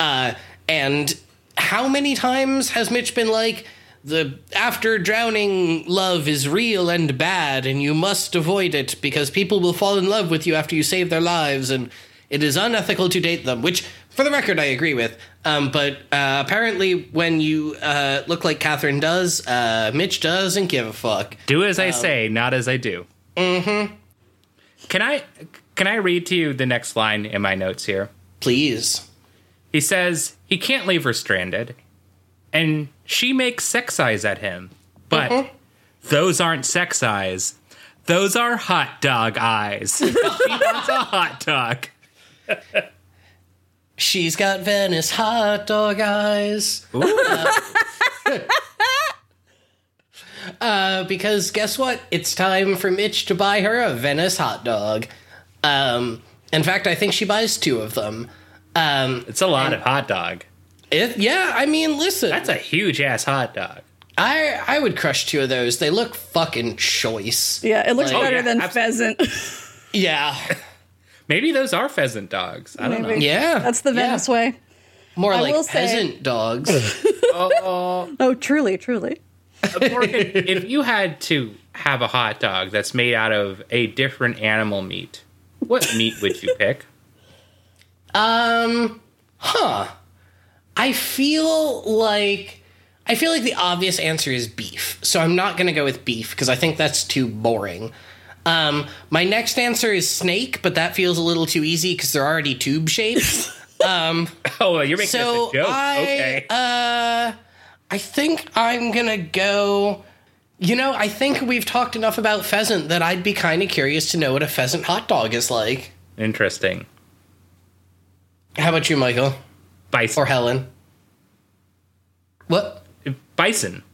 Uh, and how many times has Mitch been like, the after drowning love is real and bad and you must avoid it because people will fall in love with you after you save their lives and it is unethical to date them, which, for the record, I agree with. Um, but uh, apparently, when you uh, look like Catherine does, uh, Mitch doesn't give a fuck. Do as I say, not as I do. Mm-hmm. Can I can I read to you the next line in my notes here? Please. He says he can't leave her stranded, and she makes sex eyes at him. But those aren't sex eyes. Those are hot dog eyes. she wants a hot dog. She's got Venice hot dog eyes. Uh, because guess what? It's time for Mitch to buy her a Venice hot dog. Um, in fact, I think she buys two of them. Um, It's a lot of hot dog. it, yeah, I mean, listen, That's a huge ass hot dog. I I would crush two of those. They look fucking choice. Yeah, it looks Like- better Oh, yeah, than abs- pheasant. Yeah, Maybe those are pheasant dogs. I don't know. Yeah. That's the yeah. Way. More I like will say- peasant dogs. Oh, truly, truly. Morgan, if you had to have a hot dog that's made out of a different animal meat, what meat would you pick? Um, huh. I feel like I feel like the obvious answer is beef. So I'm not going to go with beef because I think that's too boring. Um, my next answer is snake, but that feels a little too easy because they're already tube shaped. Oh, well, you're making so a joke. I, okay. uh, I think I'm gonna go. You know, I think we've talked enough about pheasant that I'd be kind of curious to know what a pheasant hot dog is like. Interesting. How about you, Michael Bison. or Helen? What? Bison.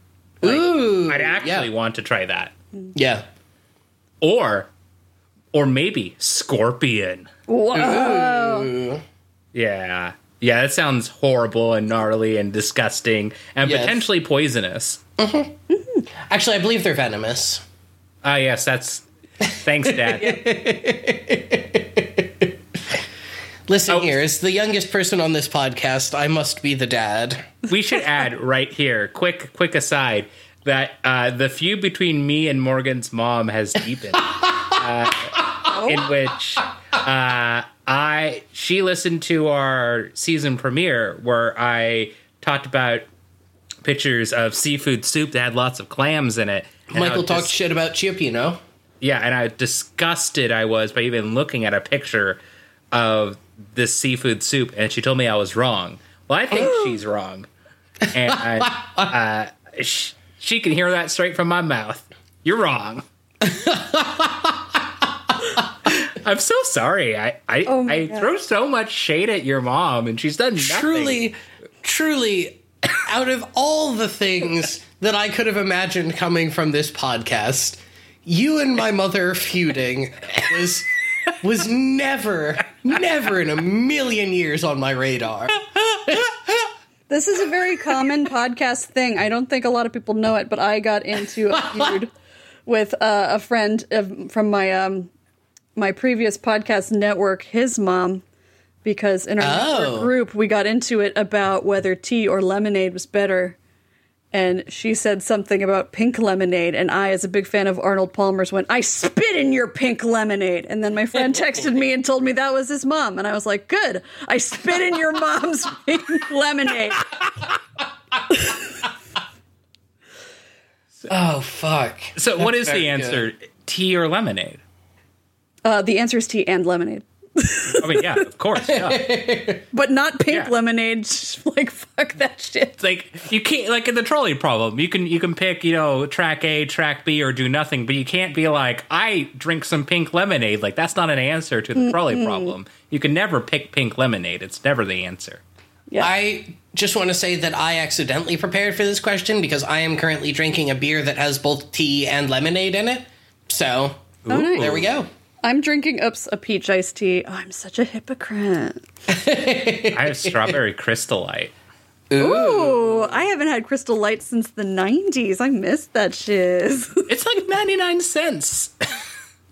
Ooh, I'd actually yeah. want to try that. Yeah. Or, or maybe scorpion. Whoa. Yeah. Yeah, that sounds horrible and gnarly and disgusting and Yes. potentially poisonous. Actually, I believe they're venomous. Ah, yes, that's. Thanks, Dad. Listen Oh. here, as the youngest person on this podcast, I must be the dad. we should add right here, quick, quick aside, that uh, the feud between me and Morgan's mom has deepened. uh, in which uh, I she listened to our season premiere where I talked about pictures of seafood soup that had lots of clams in it. Michael talked dis- shit about Cioppino. yeah, and how disgusted I was by even looking at a picture of this seafood soup, and she told me I was wrong. Well, I think she's wrong, and I, uh, sh- she can hear that straight from my mouth. You're wrong. I'm so sorry. I I, Oh I God. throw so much shade at your mom, and she's done nothing. Truly, truly, out of all the things that I could have imagined coming from this podcast, you and my mother feuding was was never, never in a million years on my radar. This is a very common podcast thing. I don't think a lot of people know it, but I got into a feud with uh, a friend of, from my um, my previous podcast network, his mom, because in our Oh. group we got into it about whether tea or lemonade was better. And she said something about pink lemonade, and I, as a big fan of Arnold Palmer's, went, "I spit in your pink lemonade." And then my friend texted me and told me that was his mom, and I was like, "Good, I spit in your mom's pink lemonade." Oh fuck! So, what is the very answer? Tea or lemonade? Uh, the answer is tea and lemonade, I mean, yeah, of course. Yeah. but not pink Yeah. lemonade. like fuck that shit. It's like you can't like in the trolley problem. You can you can pick you know track A, track B, or do nothing, but you can't be like I drink some pink lemonade. Like that's not an answer to the trolley problem. You can never pick pink lemonade. It's never the answer. Yeah. I just want to say that I accidentally prepared for this question because I am currently drinking a beer that has both tea and lemonade in it. So Oh, nice. there we go. I'm drinking oops a peach iced tea. Oh, I'm such a hypocrite. I have strawberry crystal light. Ooh, I haven't had Crystal Light since the 90s. I missed that shiz. It's like ninety nine cents.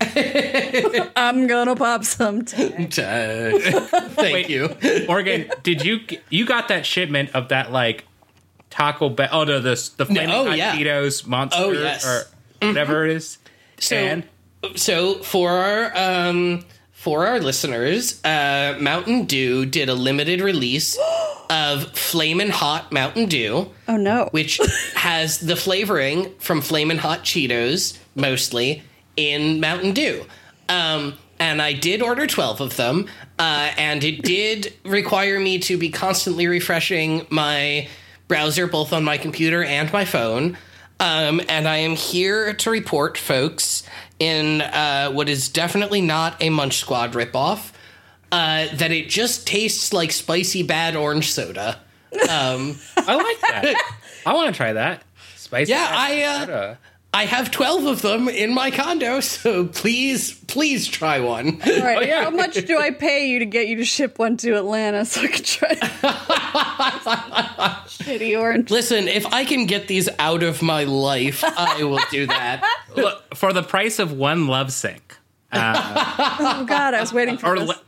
I'm gonna pop some tea. Thank Wait. you. Morgan, did you you got that shipment of that like Taco Bell? Oh no, the the flaming oh, hot yeah. Cheetos monster Oh, yes. or whatever it is. So, and so for our um, for our listeners, uh, Mountain Dew did a limited release of Flamin' Hot Mountain Dew, Oh no. which has the flavoring from Flamin' Hot Cheetos mostly in Mountain Dew. Um, and I did order 12 of them, uh, and it did require me to be constantly refreshing my browser, both on my computer and my phone. Um, and I am here to report, folks, in uh, what is definitely not a Munch Squad ripoff, uh, that it just tastes like spicy bad orange soda. Um, I like that. I want to try that. Spicy. Yeah, I, uh, soda. I have 12 of them in my condo, so please, please try one. All right, Oh, yeah. how much do I pay you to get you to ship one to Atlanta so I can try? Shitty orange. Listen, if I can get these out of my life, I will do that. Look, for the price of one love sync, uh, Oh God, I was waiting for or this. le-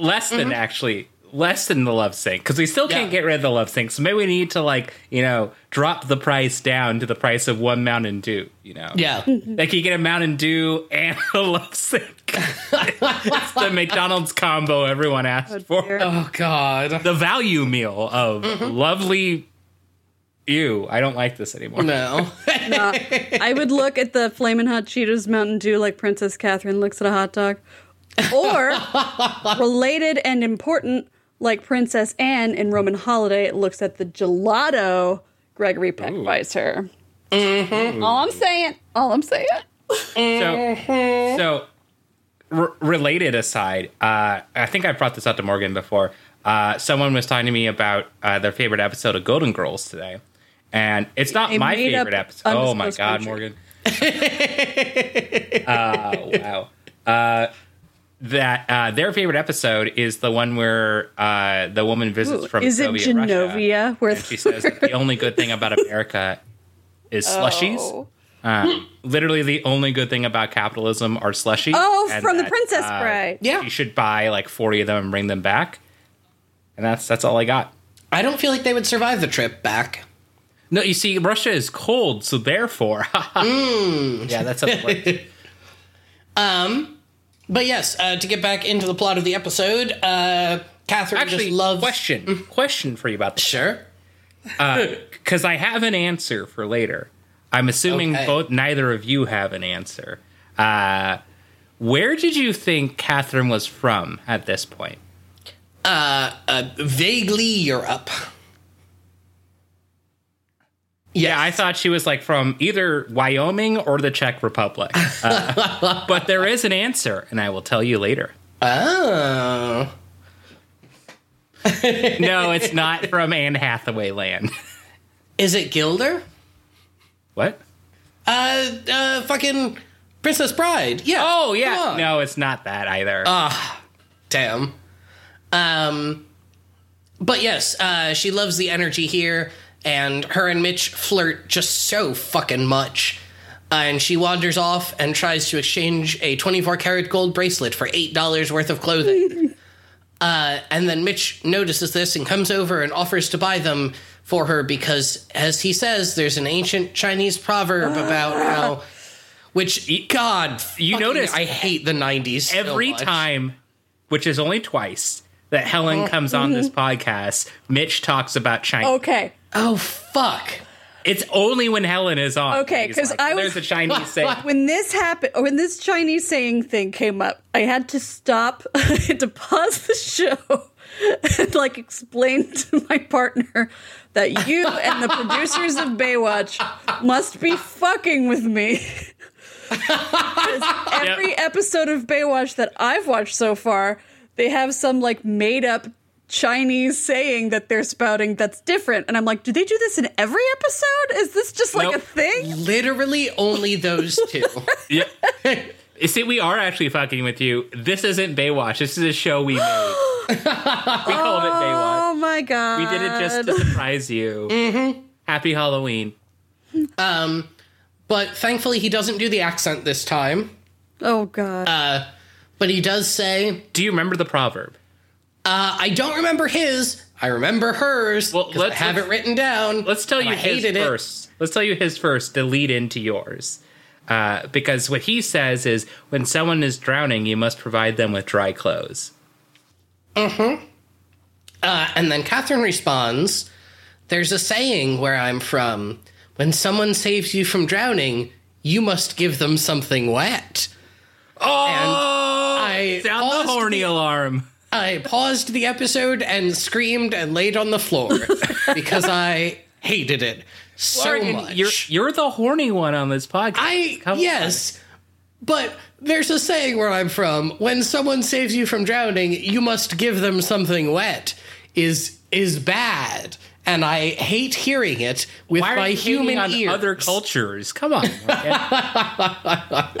less than mm-hmm. actually, less than the love sync, because we still can't Yeah. get rid of the love sync. So maybe we need to like you know drop the price down to the price of one Mountain Dew. You know, Yeah. like you get a Mountain Dew and a love sync. it's the McDonald's combo everyone asked oh, for. dear. Oh, God. The value meal of mm-hmm. lovely. Ew, I don't like this anymore. No. I would look at the Flamin' Hot Cheetos Mountain Dew like Princess Catherine looks at a hot dog. Or, related and important, like Princess Anne in Roman Holiday looks at the gelato Gregory Peck buys her. All I'm saying. All I'm saying. So, so r- related aside, uh, I think I brought this up to Morgan before. Uh, someone was talking to me about uh, their favorite episode of Golden Girls today, and it's not A my favorite episode. Oh my god, country. Morgan! uh, wow. That uh, their favorite episode is the one where uh, the woman visits Ooh, from is it Soviet Russia, Genovia? Where and she says that the only good thing about America is slushies. Oh. Uh, literally, the only good thing about capitalism are slushies. Oh, and from the Princess uh, Bride. Yeah. You should buy like forty of them and bring them back. And that's that's all I got. I don't feel like they would survive the trip back. No, you see, Russia is cold, so therefore, yeah, that's how it works. But yes, uh, to get back into the plot of the episode, uh, Catherine Actually, just loves. question question for you about this Sure. because I have an answer for later. I'm assuming Okay. both neither of you have an answer. Uh, where did you think Catherine was from at this point? Uh, vaguely Europe. Yeah, I thought she was like from either Wyoming or the Czech Republic. Uh, but there is an answer, and I will tell you later. Oh. No, it's not from Anne Hathaway land. Is it Guilder? What? Uh, uh, fucking Princess Bride. Yeah. Oh, yeah. No, it's not that either. Ah, Damn. Um, but yes, uh, she loves the energy here, and her and Mitch flirt just so fucking much. Uh, and she wanders off and tries to exchange a 24 karat gold bracelet for $8 worth of clothing. uh, and then Mitch notices this and comes over and offers to buy them for her because, as he says, there's an ancient Chinese proverb about how. Which, God, You notice I hate the 90s. so Every much. time, which is only twice, that Helen comes on this podcast, Mitch talks about China. Okay. Oh, fuck. It's only when Helen is on. Okay, because like, I was- There's a Chinese saying. when this happened, when this Chinese saying thing came up, I had to stop, I had to pause the show and like explain to my partner that you and the producers of Baywatch must be fucking with me. every episode of Baywatch that I've watched so far, they have some like made up Chinese saying that they're spouting that's different. And I'm like, do they do this in every episode? Is this just like a thing? Literally only those two. Yeah. See, we are actually fucking with you. This isn't Baywatch. This is a show we made. we called it Baywatch. Oh my god. We did it just to surprise you. Mm-hmm. Happy Halloween. Um, but thankfully, he doesn't do the accent this time. Oh god. Uh, But he does say, Do you remember the proverb? Uh, I don't remember his. I remember hers. Well, 'cause I let's- have let's- it written down. Let's tell you I his hated it. first. Let's tell you his first to lead into yours. Uh, because what he says is when someone is drowning, you must provide them with dry clothes. Uh, and then Catherine responds, There's a saying where I'm from when someone saves you from drowning, you must give them something wet. Oh, I sound the horny alarm. I paused the episode and screamed and laid on the floor because I hated it so Morgan, much. You're you're the horny one on this podcast. I Come on. yes, but there's a saying where I'm from: when someone saves you from drowning, you must give them something wet. Is is bad, and I hate hearing it with Why are my you human on ears. other cultures? Come on. Morgan.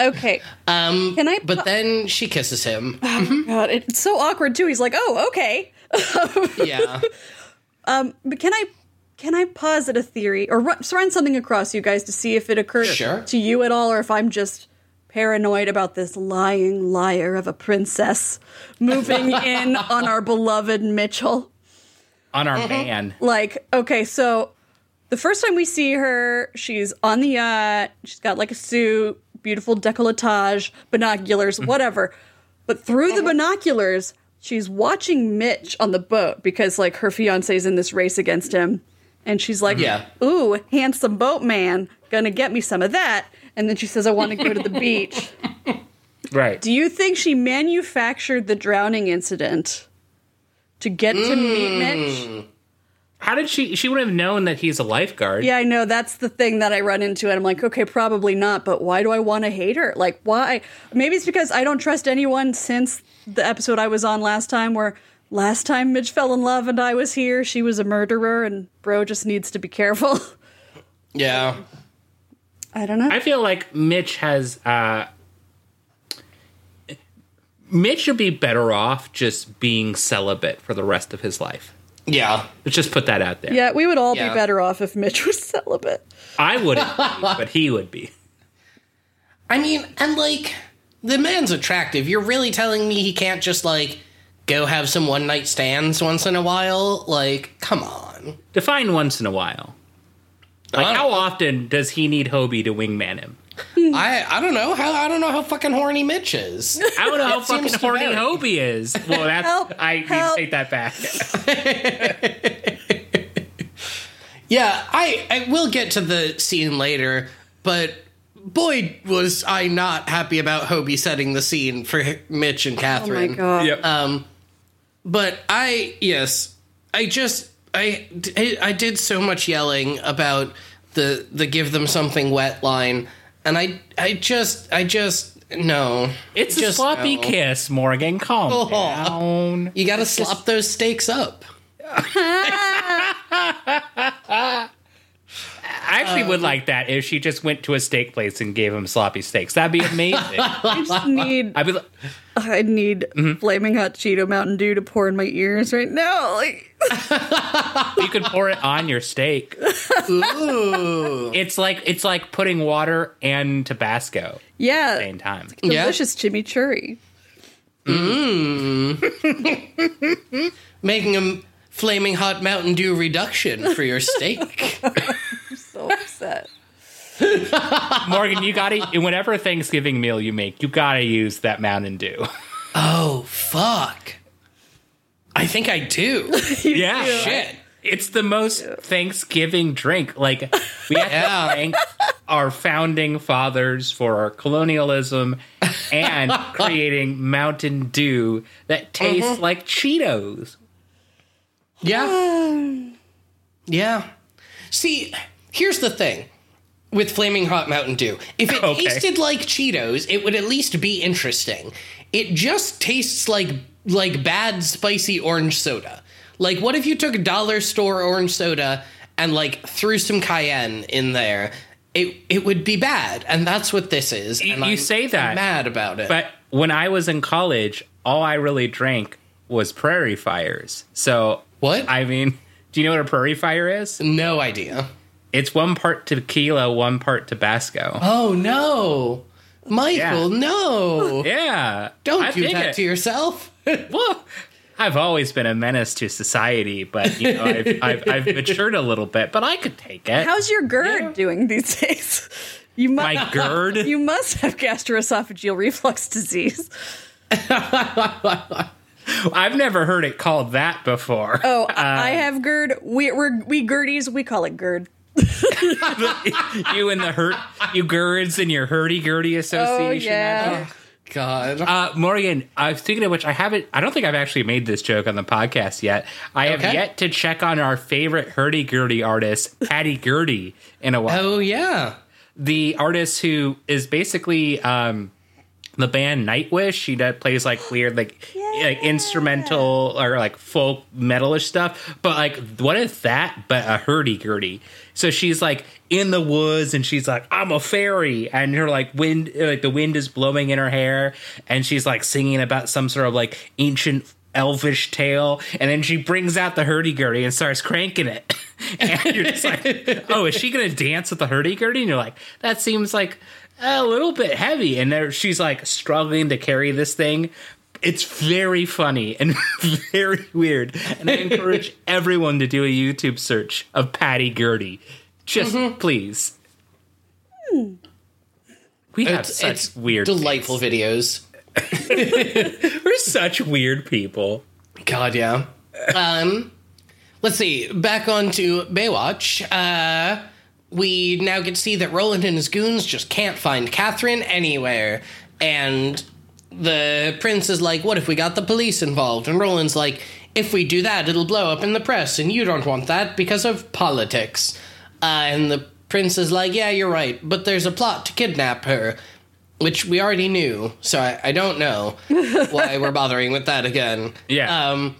Okay. Um, Can I? But then she kisses him. Oh God, it's so awkward too. He's like, "Oh, okay." yeah. Um, But can I? Can I posit a theory or run, run something across you guys to see if it occurs Sure. to you at all, or if I'm just paranoid about this lying liar of a princess moving in on our beloved Mitchell? On Mm-hmm. our man. like okay so the first time we see her she's on the yacht she's got like a suit beautiful decolletage binoculars mm-hmm. whatever but through the mm-hmm. binoculars she's watching mitch on the boat because like her fiance's in this race against him and she's like Yeah. ooh handsome boatman gonna get me some of that and then she says i want to go to the beach Right. do you think she manufactured the drowning incident to get to meet mitch How did she? She would have known that he's a lifeguard. Yeah, I know. That's the thing that I run into. And I'm like, okay, probably not. But why do I want to hate her? Like, why? Maybe it's because I don't trust anyone since the episode I was on last time, where last time Mitch fell in love and I was here, she was a murderer, and bro just needs to be careful. Yeah. I don't know. I feel like Mitch has. uh Mitch should be better off just being celibate for the rest of his life. Yeah. Let's just put that out there. yeah, we would all Yeah. be better off if Mitch was celibate. I wouldn't, be, but he would be. I mean, and like, the man's attractive. You're really telling me he can't just like go have some one night stands once in a while? Like, come on. Define once in a while. Like, how often does he need Hobie to wingman him? I I don't know how I don't know how fucking horny Mitch is. I don't know how fucking horny vary. Hobie is. Well, that's Help, I need to take that back. Yeah, I I will get to the scene later, but boy was I not happy about Hobie setting the scene for Mitch and Catherine. Oh my Catherine. god. Yep. Um, but I yes, I just I I I did so much yelling about the the give them something wet line, and I I just I just no. it's a just sloppy no. kiss, Morgan. Calm Oh. down. You got to slop those steaks up. I actually would um, like that if she just went to a steak place and gave him sloppy steaks. That'd be amazing. I just need I'd be like, I need mm-hmm. flaming hot Cheeto Mountain Dew to pour in my ears right now. Like you could pour it on your steak. Ooh, It's like it's like putting water and Tabasco at the yeah, same time. Yeah. delicious chimichurri. Mm. making a flaming hot Mountain Dew reduction for your steak. So upset. Morgan, you gotta whenever Thanksgiving meal you make, you gotta use that Mountain Dew. oh fuck! I think I do. yeah, Shit. It's the most Thanksgiving drink. Like we have Yeah. to thank our founding fathers for our colonialism and creating Mountain Dew that tastes like Cheetos. Yeah. Yeah. See, here's the thing with Flaming Hot Mountain Dew. If it Okay. tasted like Cheetos, it would at least be interesting. It just tastes like like bad spicy orange soda. Like what if you took dollar store orange soda and like threw some cayenne in there? It it would be bad, and that's what this is. You- and you I'm- say that, I'm mad about it. But when I was in college, all I really drank was Prairie Fires. So What? I mean, do you know what a Prairie Fire is? no idea. It's one part tequila, one part Tabasco. Oh no, Michael! Yeah. No, Yeah, don't I do that it. to yourself. Well, I've always been a menace to society, but you know, I've, I've, I've matured a little bit. But I could take it. How's your GERD doing these days? You mu- My GERD. You must have gastroesophageal reflux disease. I've never heard it called that before. Oh, uh, I have GERD. We, we're we GERDies. We call it GERD. you and the hurt, you GERDs and your hurdy gurdy association. Oh, yeah. God. Uh, Morgan, I was thinking of which I haven't. I don't think I've actually made this joke on the podcast yet. I have yet to check on our favorite hurdy gurdy artist, Patty Gurdy, in a while. oh yeah. the artist who is basically um the band Nightwish. She does plays like weird like like instrumental or like folk metalish stuff. But like what is that but a hurdy gurdy? So she's like in the woods and she's like, I'm a fairy and her like wind like the wind is blowing in her hair and she's like singing about some sort of like ancient elvish tale and then she brings out the hurdy-gurdy and starts cranking it and you're just like oh is she gonna dance with the hurdy-gurdy and you're like that seems like a little bit heavy and there she's like struggling to carry this thing it's very funny and very weird and i encourage everyone to do a youtube search of patty gurdy just please we have It's, such it's weird delightful videos. tastes. we're such weird people God, yeah. Um, let's see. Back on to Baywatch. Uh, we now get to see that Roland and his goons just can't find Catherine anywhere. And the prince is like, What if we got the police involved? And Roland's like, If we do that, it'll blow up in the press, and you don't want that because of politics. Uh, and the prince is like, Yeah, you're right, but there's a plot to kidnap her. Which we already knew, so I, I don't know why we're bothering with that again. yeah Um,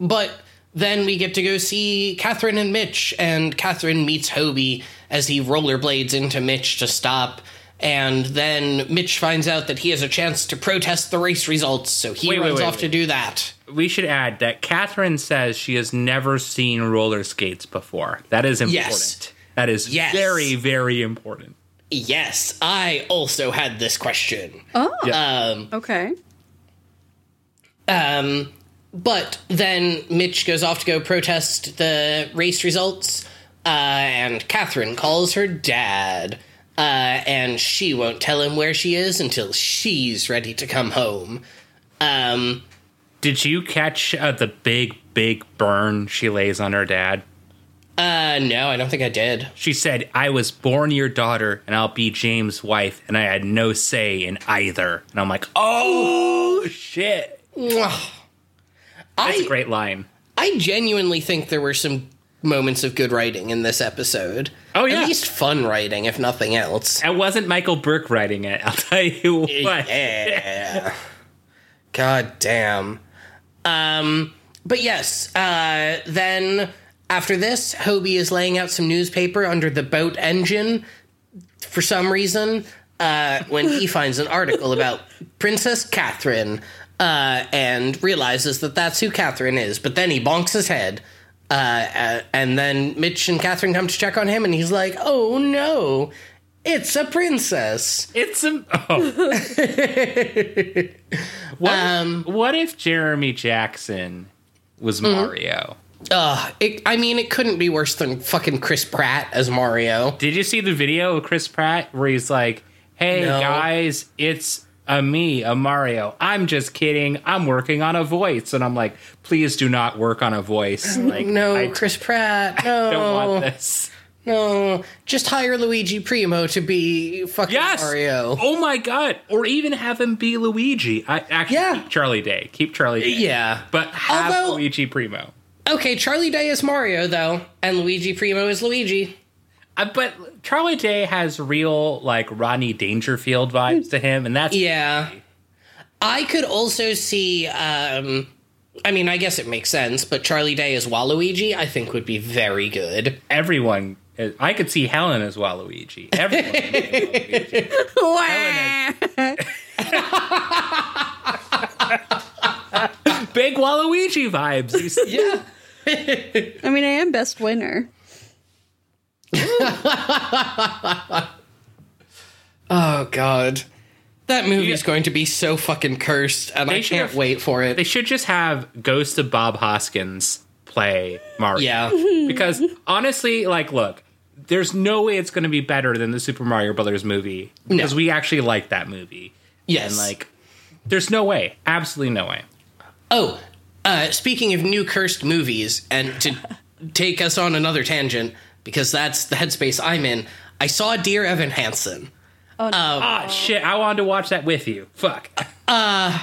but then we get to go see Catherine and Mitch, and Catherine meets Hobie as he rollerblades into Mitch to stop. And then Mitch finds out that he has a chance to protest the race results, so he Wait, wait, runs wait, off wait. to do that. we should add that Catherine says she has never seen roller skates before. That is important. Yes. That is Yes. very, very important. Yes, I also had this question. Oh, Um, okay. Um, but then Mitch goes off to go protest the race results, uh, and Catherine calls her dad, uh, and she won't tell him where she is until she's ready to come home. Um, Did you catch uh, the big, big burn she lays on her dad? uh, no, I don't think I did. She said, I was born your daughter and I'll be James' wife, and I had no say in either. And I'm like, oh, shit. That's I a great line. I genuinely think there were some moments of good writing in this episode. Oh, yeah. at least fun writing, if nothing else. It wasn't Michael Berk writing it, I'll tell you what. Yeah. God damn. Um, but yes, uh, then after this, Hobie is laying out some newspaper under the boat engine for some reason uh, when he finds an article about Princess Catherine uh, and realizes that that's who Catherine is. But then he bonks his head. Uh, uh, and then Mitch and Catherine come to check on him, and he's like, "Oh no, it's a princess." It's a. Oh. what, what if Jeremy Jackson was Mario? Uh, it, I mean, it couldn't be worse than fucking Chris Pratt as Mario. Did you see the video of Chris Pratt where he's like, "Hey No. guys, it's a me, a Mario. I'm just kidding. I'm working on a voice." And I'm like, "Please do not work on a voice. Like, No, I Chris Pratt. No, don't want this." no. Just hire Luigi Primo to be fucking Yes. Mario. Oh my god! Or even have him be Luigi. I actually Yeah. keep Charlie Day. Keep Charlie Day. Yeah. But have Although- Luigi Primo. Okay, Charlie Day is Mario though, and Luigi Primo is Luigi. Uh, but Charlie Day has real like Rodney Dangerfield vibes to him, and that's Yeah. I could also see. Um, I mean, I guess it makes sense, but Charlie Day as Waluigi, I think would be very good. everyone. I could see Helen as Waluigi. Everyone. Big Waluigi vibes. You see- Yeah. I mean, I am best winner. Oh God. That movie's Yeah. going to be so fucking cursed, and They I can't have- wait for it. They should just have Ghost of Bob Hoskins play Mario. yeah. because honestly, like, look, there's no way it's going to be better than the Super Mario Brothers movie because No. we actually like that movie. Yes. And like, there's no way, absolutely no way. Oh, uh, speaking of new cursed movies, and to take us on another tangent, because that's the headspace I'm in, I saw Dear Evan Hansen. Oh, no. um, ah, shit! I wanted to watch that with you. Fuck. Uh,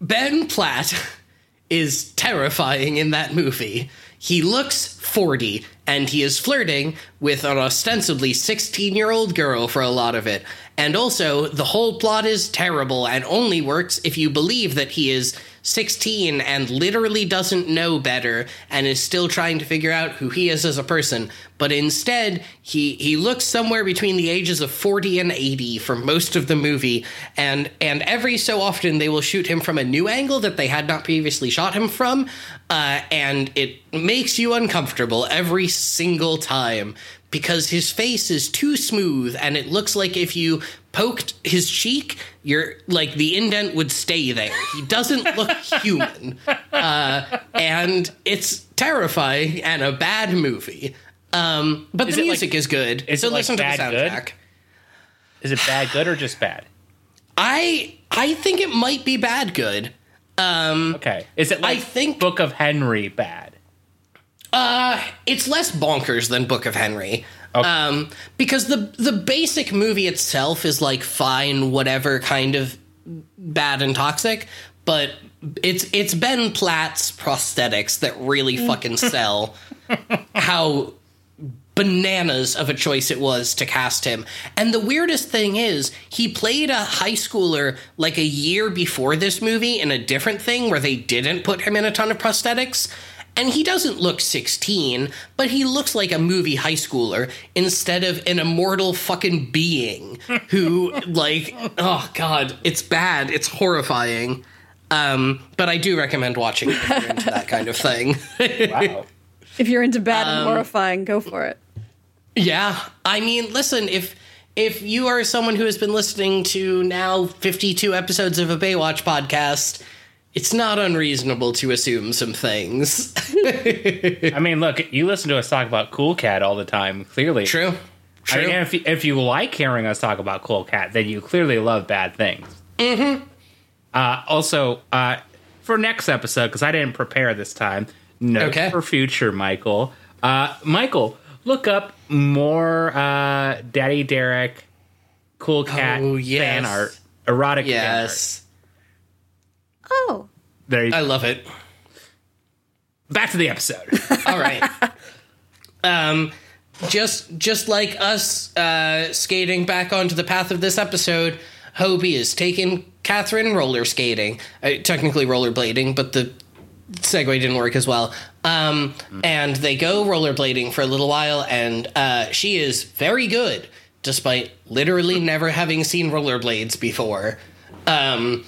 ben Platt is terrifying in that movie. He looks 40 and he is flirting with an ostensibly 16 year old girl for a lot of it. And also, the whole plot is terrible and only works if you believe that he is 16 and literally doesn't know better and is still trying to figure out who he is as a person. But instead, he, he looks somewhere between the ages of 40 and 80 for most of the movie. And, and every so often, they will shoot him from a new angle that they had not previously shot him from. Uh, and it makes you uncomfortable every single time because his face is too smooth and it looks like if you poked his cheek you're like the indent would stay there he doesn't look human uh, and it's terrifying and a bad movie um, but Is the it like- music is good is so it like listen to the bad good? soundtrack Is it bad, good, or just bad? i i think it might be bad good Okay. Is it like I think- Book of Henry bad? Uh, it's less bonkers than Book of Henry. Um, because the the basic movie itself is like fine, whatever kind of bad and toxic, but it's it's Ben Platt's prosthetics that really fucking sell how bananas of a choice it was to cast him. And the weirdest thing is, he played a high schooler like a year before this movie in a different thing where they didn't put him in a ton of prosthetics. And he doesn't look 16, but he looks like a movie high schooler instead of an immortal fucking being who, like, oh god, it's bad. It's horrifying. Um, but I do recommend watching it if you're into that kind of thing. Wow. If you're into bad Um, and horrifying, go for it. Yeah, I mean, listen, if if you are someone who has been listening to now 52 episodes of a Baywatch podcast, it's not unreasonable to assume some things. I mean, look, you listen to us talk about Cool Cat all the time. Clearly, True. I True. mean, if you, if you like hearing us talk about Cool Cat, then you clearly love bad things. Mm-hmm. Uh, also, uh, for next episode, because I didn't prepare this time. Note Okay. for future, Michael. Uh, Michael, look up more uh, Daddy Derek, Cool Cat Oh, yes. fan art, erotic yes. Oh, There you I love it. Back to the episode. All right. um, just just like us uh, skating back onto the path of this episode, Hobie is taking Catherine roller skating, uh, technically rollerblading, but the segue didn't work as well. Um, and they go rollerblading for a little while, and uh, she is very good, despite literally never having seen rollerblades before. Um,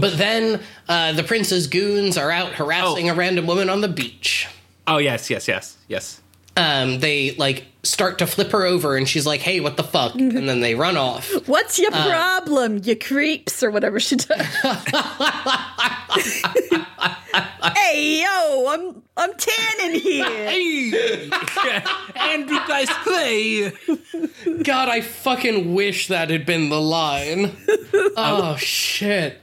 but then uh, the prince's goons are out harassing Oh. a random woman on the beach. oh yes, yes, yes, yes. Um, they like start to flip her over, and she's like, "Hey, what the fuck?" And then they run off. what's your Uh, problem, you creeps, or whatever she does? hey, yo, I'm I'm tanning here. and you guys play. God, I fucking wish that had been the line. oh shit.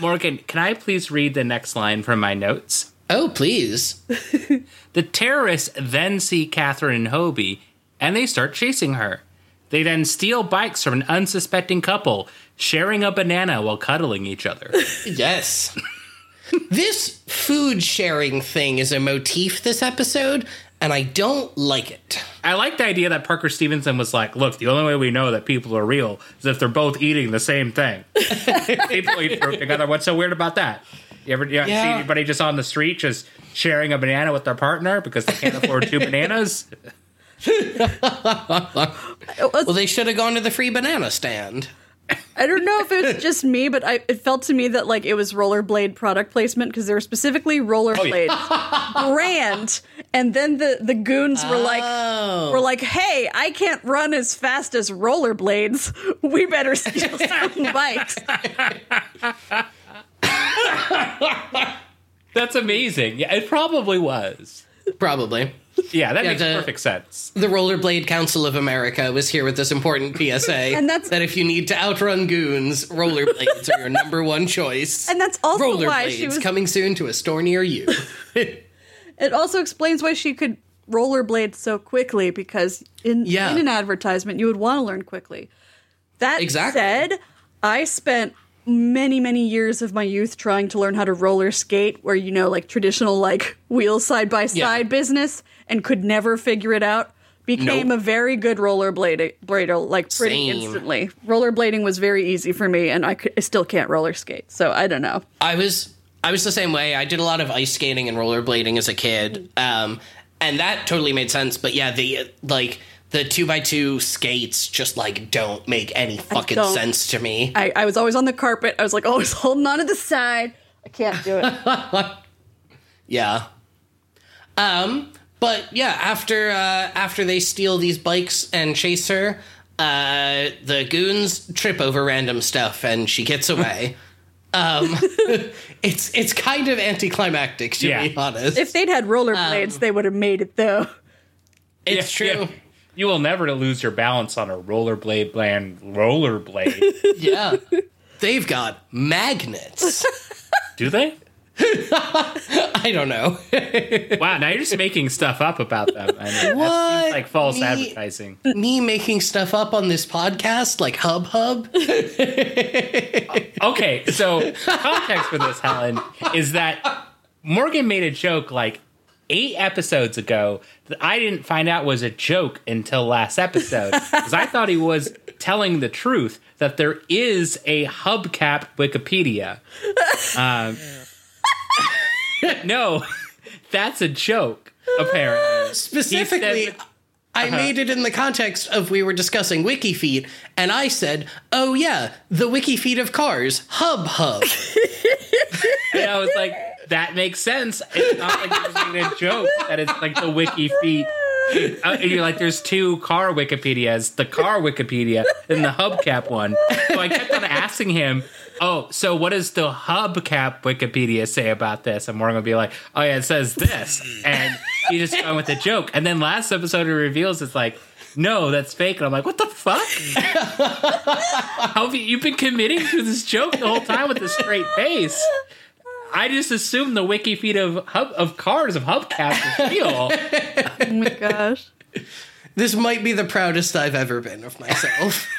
Morgan, can I please read the next line from my notes? Oh please. The terrorists then see Catherine and Hobie, and they start chasing her. They then steal bikes from an unsuspecting couple, sharing a banana while cuddling each other. Yes. this food sharing thing is a motif this episode, and I don't like it. I like the idea that Parker Stevenson was like, look, the only way we know that people are real is if they're both eating the same thing. people eat fruit together. What's so weird about that? You ever you ever see anybody just on the street just sharing a banana with their partner because they can't afford two bananas? Well, they should have gone to the free banana stand. I don't know if it's just me, but I, it felt to me that like it was rollerblade product placement because they were specifically oh, rollerblade brand, and then the the goons were like Oh. were like, "Hey, I can't run as fast as rollerblades. We better steal some bikes." That's amazing. Yeah, it probably was. Probably. Yeah, that makes the- perfect sense. The Rollerblade Council of America was here with this important PSA. And that's- that if you need to outrun goons, rollerblades are your number one choice. And that's also rollerblades why she was. coming soon to a store near you. it also explains why she could rollerblade so quickly because in Yeah. in an advertisement you would want to learn quickly. That Exactly. said, I spent many many years of my youth trying to learn how to roller skate where you know like traditional like wheel side by side Yeah. business and could never figure it out became Nope. a very good rollerblader blader like pretty Same. instantly rollerblading was very easy for me and I, could, I still can't roller skate so i don't know I was I was the same way. I did a lot of ice skating and rollerblading as a kid, um, and that totally made sense. But yeah, the like the two by two skates just like don't make any fucking don't. sense to me. I, I was always on the carpet i was like always holding on to the side i can't do it Yeah. Um, but yeah, after uh, after they steal these bikes and chase her, uh, the goons trip over random stuff and she gets away. um, it's it's kind of anticlimactic to Yeah. be honest. If they'd had rollerblades, they would have made it though. it's Yeah, true. yeah. You will never lose your balance on a rollerblade bland rollerblade. Yeah. They've got magnets. Do they? I don't know. Wow, now you're just making stuff up about them. I mean, What? like false Me- advertising. Me making stuff up on this podcast like Hub Hub. Okay, so context for this, Helen, is that Morgan made a joke like eight episodes ago that I didn't find out was a joke until last episode because I thought he was telling the truth that there is a hubcap Wikipedia. Um, no, that's a joke. Apparently, Specifically, said- I made it in the context of we were discussing WikiFeet, and I said, "Oh yeah, the WikiFeet of cars, Hub Hub." And I was like, that makes sense. It's not like you're just making a joke that it's like the wiki feet. Uh, you're like, there's two car Wikipedias, the car Wikipedia and the hubcap one. So I kept on asking him, oh, so what does the hubcap Wikipedia say about this? And going to be like, oh, yeah, it says this. And he just went with the joke. And then last episode, he reveals it's like, no, that's fake. And I'm like, what the fuck? How have you, you've been committing to this joke the whole time with a straight face? I just assumed the wiki feet of hub, of cars of hubcaps is real. Oh my gosh. this might be the proudest I've ever been of myself.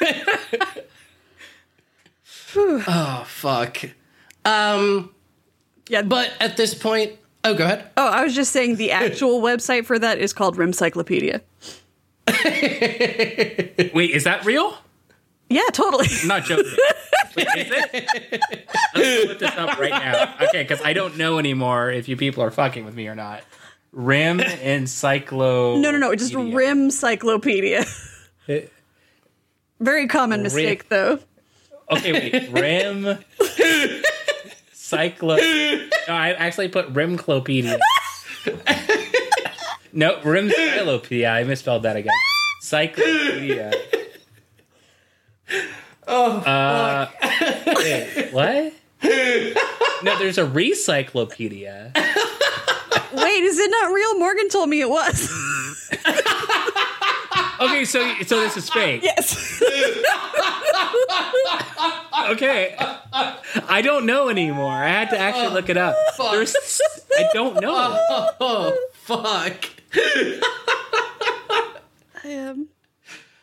oh fuck. Um, Yeah, but at this point, oh, go ahead. oh, I was just saying the actual website for that is called Rimcyclopedia. Wait, is that real? Yeah, totally. I'm not joking. Wait, is it? Let's put this up right now. Okay, because I don't know anymore if you people are fucking with me or not. Rim Encyclo. No, no, no, just Rimcyclopedia. Very common mistake, though. Okay, wait. Rim Cyclo. No, I actually put Rimclopedia. no, Rimcyclopedia. I misspelled that again. Cyclopedia. Oh, Uh, wait, what? No, there's a recyclopedia. Wait, is it not real? Morgan told me it was. Okay, so so this is fake. yes. Okay, I don't know anymore. I had to actually look it up. There's, I don't know. oh fuck. I am.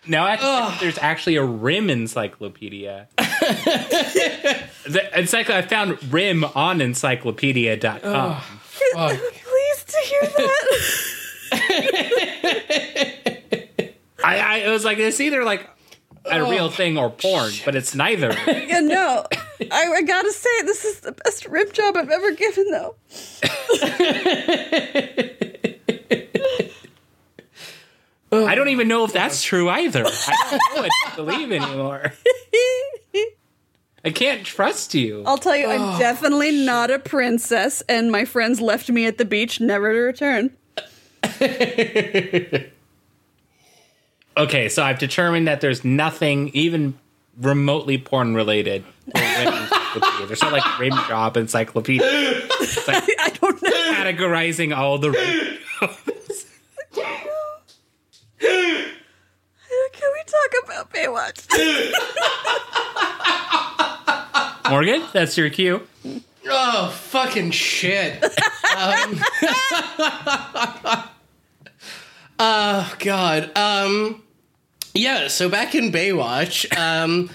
Now I have to check if there's actually a rim encyclopedia. the encycl- I found rim on encyclopedia.com. Fuck. Pleased to hear that. I, I it was like it's either like a real thing or porn, but it's neither. yeah, no. I, I gotta say, this is the best rib job I've ever given, though. Oh. I don't even know if that's true either. I don't know what to believe anymore. I can't trust you. I'll tell you, I'm oh, definitely not a princess, and my friends left me at the beach, never to return. Okay, so I've determined that there's nothing even remotely porn related. for Rim Encyclopedia. There's not like rim job encyclopedia. It's like I don't know. categorizing all the rim Can we talk about Baywatch? Morgan, that's your cue. Oh, fucking shit. um, oh, God. Um, yeah, so back in Baywatch, um,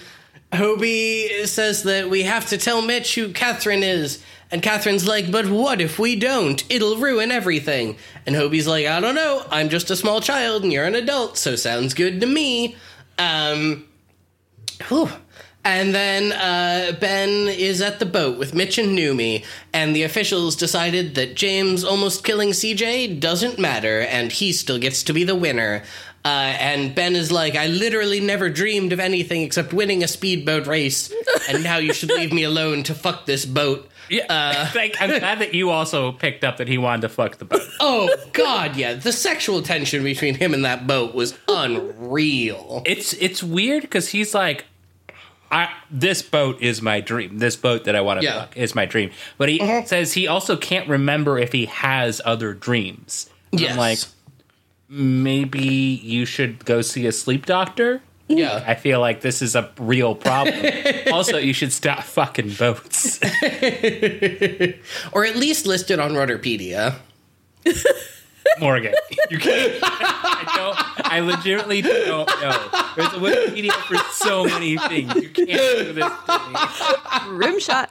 Hobie says that we have to tell Mitch who Catherine is. And Catherine's like, but what if we don't? It'll ruin everything. And Hobie's like, I don't know. I'm just a small child and you're an adult, so sounds good to me. Um, whew. And then uh, Ben is at the boat with Mitch and Numi, and the officials decided that James almost killing CJ doesn't matter, and he still gets to be the winner. Uh, and Ben is like, I literally never dreamed of anything except winning a speedboat race, and now you should leave me alone to fuck this boat. Yeah, like, I'm glad that you also picked up that he wanted to fuck the boat. Oh, God, yeah. The sexual tension between him and that boat was unreal. It's it's weird because he's like, I this boat is my dream. This boat that I want to Yeah. fuck is my dream. But he says he also can't remember if he has other dreams. Yes. I'm like, maybe you should go see a sleep doctor. Yeah. I feel like this is a real problem. also, you should stop fucking boats. Or at least list it on Rudderpedia. Morgan, you can't. I don't. I legitimately don't know. There's a Wikipedia for so many things. You can't do this to me. Rim shot.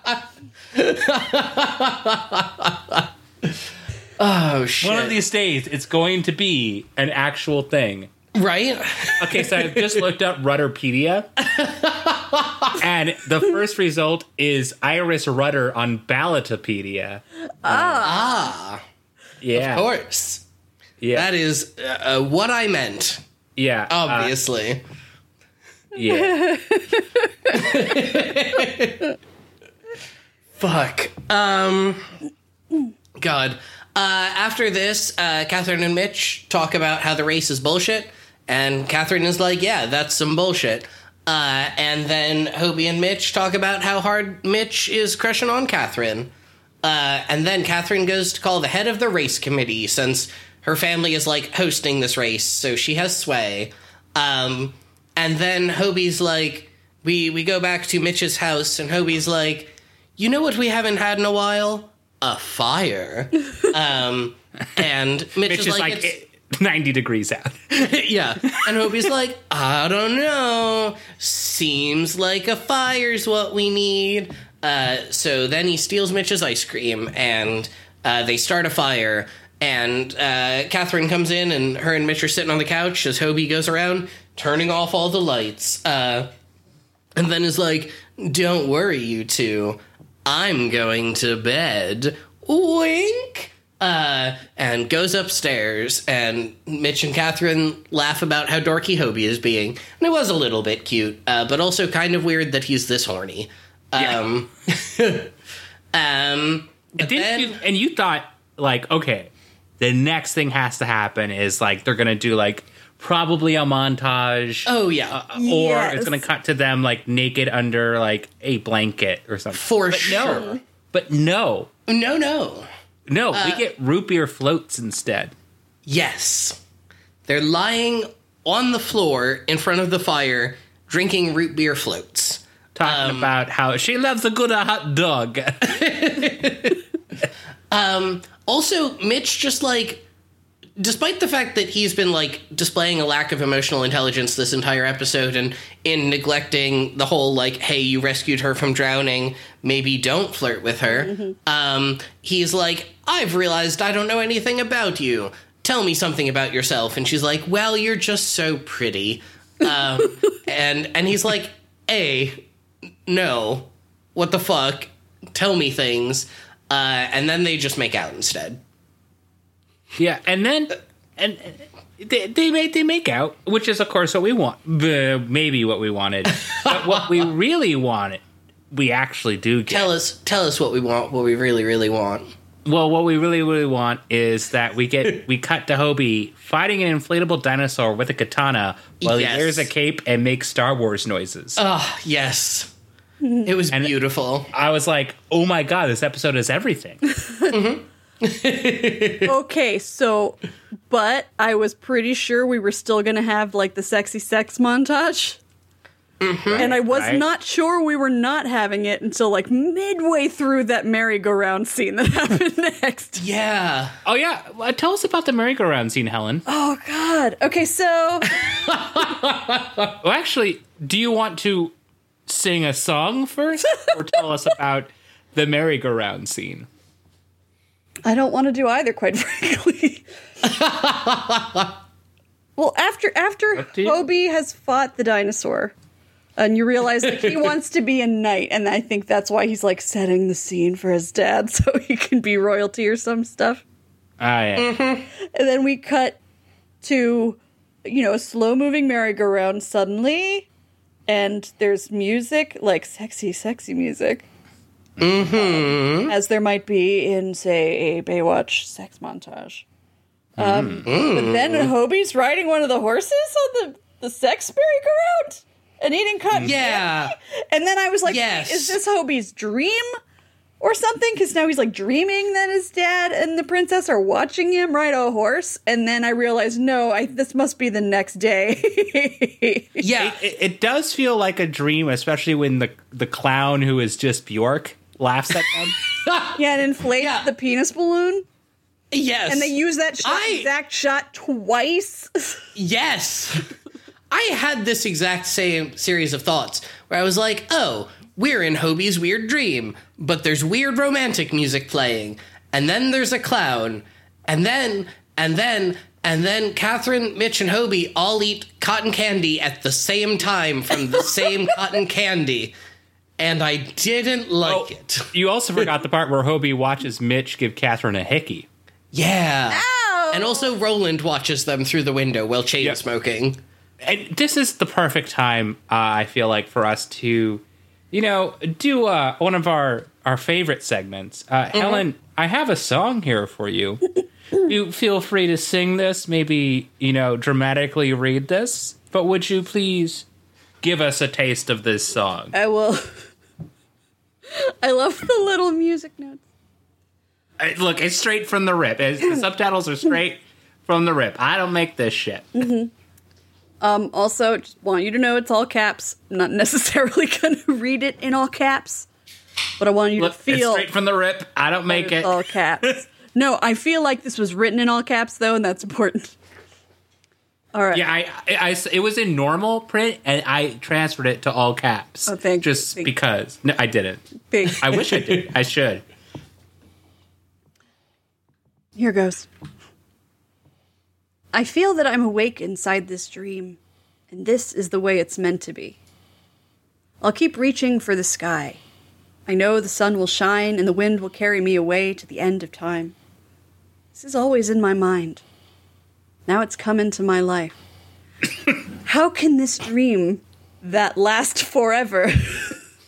Oh, shit. One of these days, it's going to be an actual thing. Right? Okay, so I've just looked up Rudderpedia, and the first result is Iris Rudder on Ballotopedia. Ah, Yeah, of course. yeah, That is uh, what I meant, yeah, uh, obviously. yeah. Fuck. Um. God. Uh, after this, uh, Catherine and Mitch talk about how the race is bullshit, and Catherine is like, "Yeah, that's some bullshit." Uh, and then Hobie and Mitch talk about how hard Mitch is crushing on Catherine. Uh, and then Catherine goes to call the head of the race committee since her family is like hosting this race, so she has sway. Um, and then Hobie's like, we we go back to Mitch's house, and Hobie's like, you know what we haven't had in a while? A fire. um, and Mitch, It's is just like, like, it's- ninety degrees out. yeah. And Hobie's like, I don't know. Seems like a fire's what we need. Uh, so then he steals Mitch's ice cream and uh, they start a fire. And uh, Catherine comes in and her and Mitch are sitting on the couch as Hobie goes around turning off all the lights. Uh, and then is like, Don't worry, you two. I'm going to bed. Wink. Uh, and goes upstairs, and Mitch and Catherine laugh about how dorky Hobie is being. And it was a little bit cute, uh, but also kind of weird that he's this horny. Um, um, but then- you, and you thought like, okay, the next thing has to happen is like they're gonna do like probably a montage. oh yeah, or Yes. it's gonna cut to them like naked under like a blanket or something. for but sure. no, but no, No, no. no, Uh, we get root beer floats instead. Yes. They're lying on the floor in front of the fire, drinking root beer floats. Talking Um, about how she loves a good hot dog. Also, Mitch just like despite the fact that he's been like displaying a lack of emotional intelligence this entire episode and in neglecting the whole like hey you rescued her from drowning maybe don't flirt with her um he's like i've realized i don't know anything about you. Tell me something about yourself. And she's like well you're just so pretty. Um and and he's like a no. What the fuck? Tell me things. Uh and then they just make out instead yeah, and then and they they make they make out, which is of course what we want, maybe what we wanted, but what we really wanted, we actually do get. tell us tell us what we want what we really really want Well, what we really, really want is that we get we cut to Hobie fighting an inflatable dinosaur with a katana while Yes. he wears a cape and makes Star Wars noises. oh yes it was beautiful I was like, oh my god, this episode is everything. Mm-hmm. Okay, so, but I was pretty sure we were still gonna have like the sexy sex montage. Mm-hmm. and I was right. not sure we were not having it until like midway through that merry-go-round scene that happened next. Yeah. Oh yeah, well, tell us about the merry-go-round scene, Helen. Oh God. Okay, so Well, actually, do you want to sing a song first, or tell us about the merry-go-round scene? I don't want to do either, quite frankly. well, after after do Hobie has fought the dinosaur, and you realize that he wants to be a knight, and I think that's why he's like setting the scene for his dad, so he can be royalty or some stuff. Ah, yeah. And then we cut to, you know, a slow moving merry-go-round suddenly, and there's music, like sexy, sexy music. Mm-hmm. As there might be in, say, a Baywatch sex montage. Um, But then Hobie's riding one of the horses on the, the sex merry-go-round and eating cotton Yeah. and then I was like, Yes. is this Hobie's dream or something? Because now he's like dreaming that his dad and the princess are watching him ride a horse. And then I realized, no, I, this must be the next day. Yeah. It, it does feel like a dream, especially when the the clown who is just Bjork laughs at them. yeah, and inflates Yeah. the penis balloon. yes. And they use that shot, I- exact shot twice. Yes. I had this exact same series of thoughts where I was like, oh, we're in Hobie's weird dream, but there's weird romantic music playing. And then there's a clown. And then, and then, and then Catherine, Mitch, and Hobie all eat cotton candy at the same time from the same cotton candy. And I didn't like it. you also forgot the part where Hobie watches Mitch give Catherine a hickey. Yeah. Ow! And also, Roland watches them through the window while chain Yep. smoking. And this is the perfect time, uh, I feel like, for us to, you know, do uh, one of our our favorite segments. Uh, Helen, I have a song here for you. you feel free to sing this, maybe you know, dramatically read this. But would you please give us a taste of this song? I will. I love the little music notes. Uh, Look, it's straight from the rip. It's- the subtitles are straight from the rip. I don't make this shit. Um, also, just want you to know it's all caps. I'm not necessarily going to read it in all caps, but I want you Look, to it's feel straight from the rip. I don't make it's it. all caps. no, I feel like this was written in all caps though, and that's important. All right. Yeah, I, I, I- it was in normal print, and I transferred it to all caps. Oh, thank- Just thank- because. No, I didn't. Big. I wish I did. I should. Here goes. I feel that I'm awake inside this dream, and this is the way it's meant to be. I'll keep reaching for the sky. I know the sun will shine and the wind will carry me away to the end of time. This is always in my mind. Now it's come into my life. How can this dream that last forever,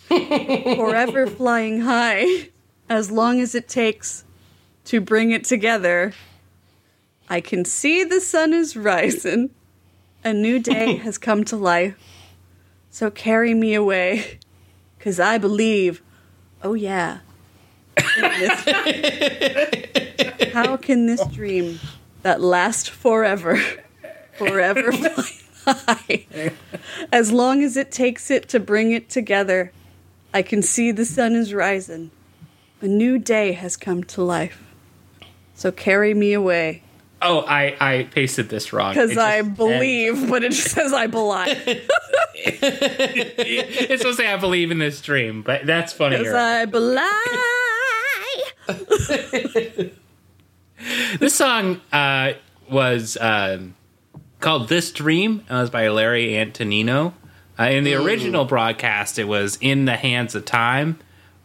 forever flying high, as long as it takes to bring it together. I can see the sun is rising. A new day has come to life. So carry me away, because I believe, oh yeah. How can this dream that lasts forever, forever fly high, as long as it takes it to bring it together? I can see the sun is rising. A new day has come to life. So carry me away. Oh, I, I pasted this wrong. Because I just- believe, but it just says I belie. It's supposed to say I believe in this dream, but that's Because funnier. I belie. This song uh, was um, called "This Dream." and It was by Larry Antonino. Uh, in the original broadcast, it was "In the Hands of Time"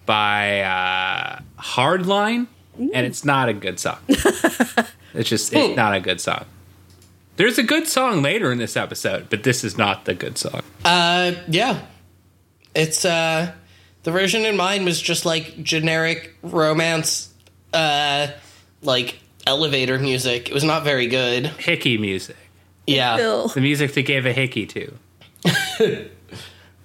by uh, Hardline, and it's not a good song. it's just it's not a good song. There's a good song later in this episode, but this is not the good song. Uh, yeah. It's, uh, the version in mine was just like generic romance, uh, like elevator music. It was not very good. Hickey music, Yeah. Bill. the music they gave a hickey to.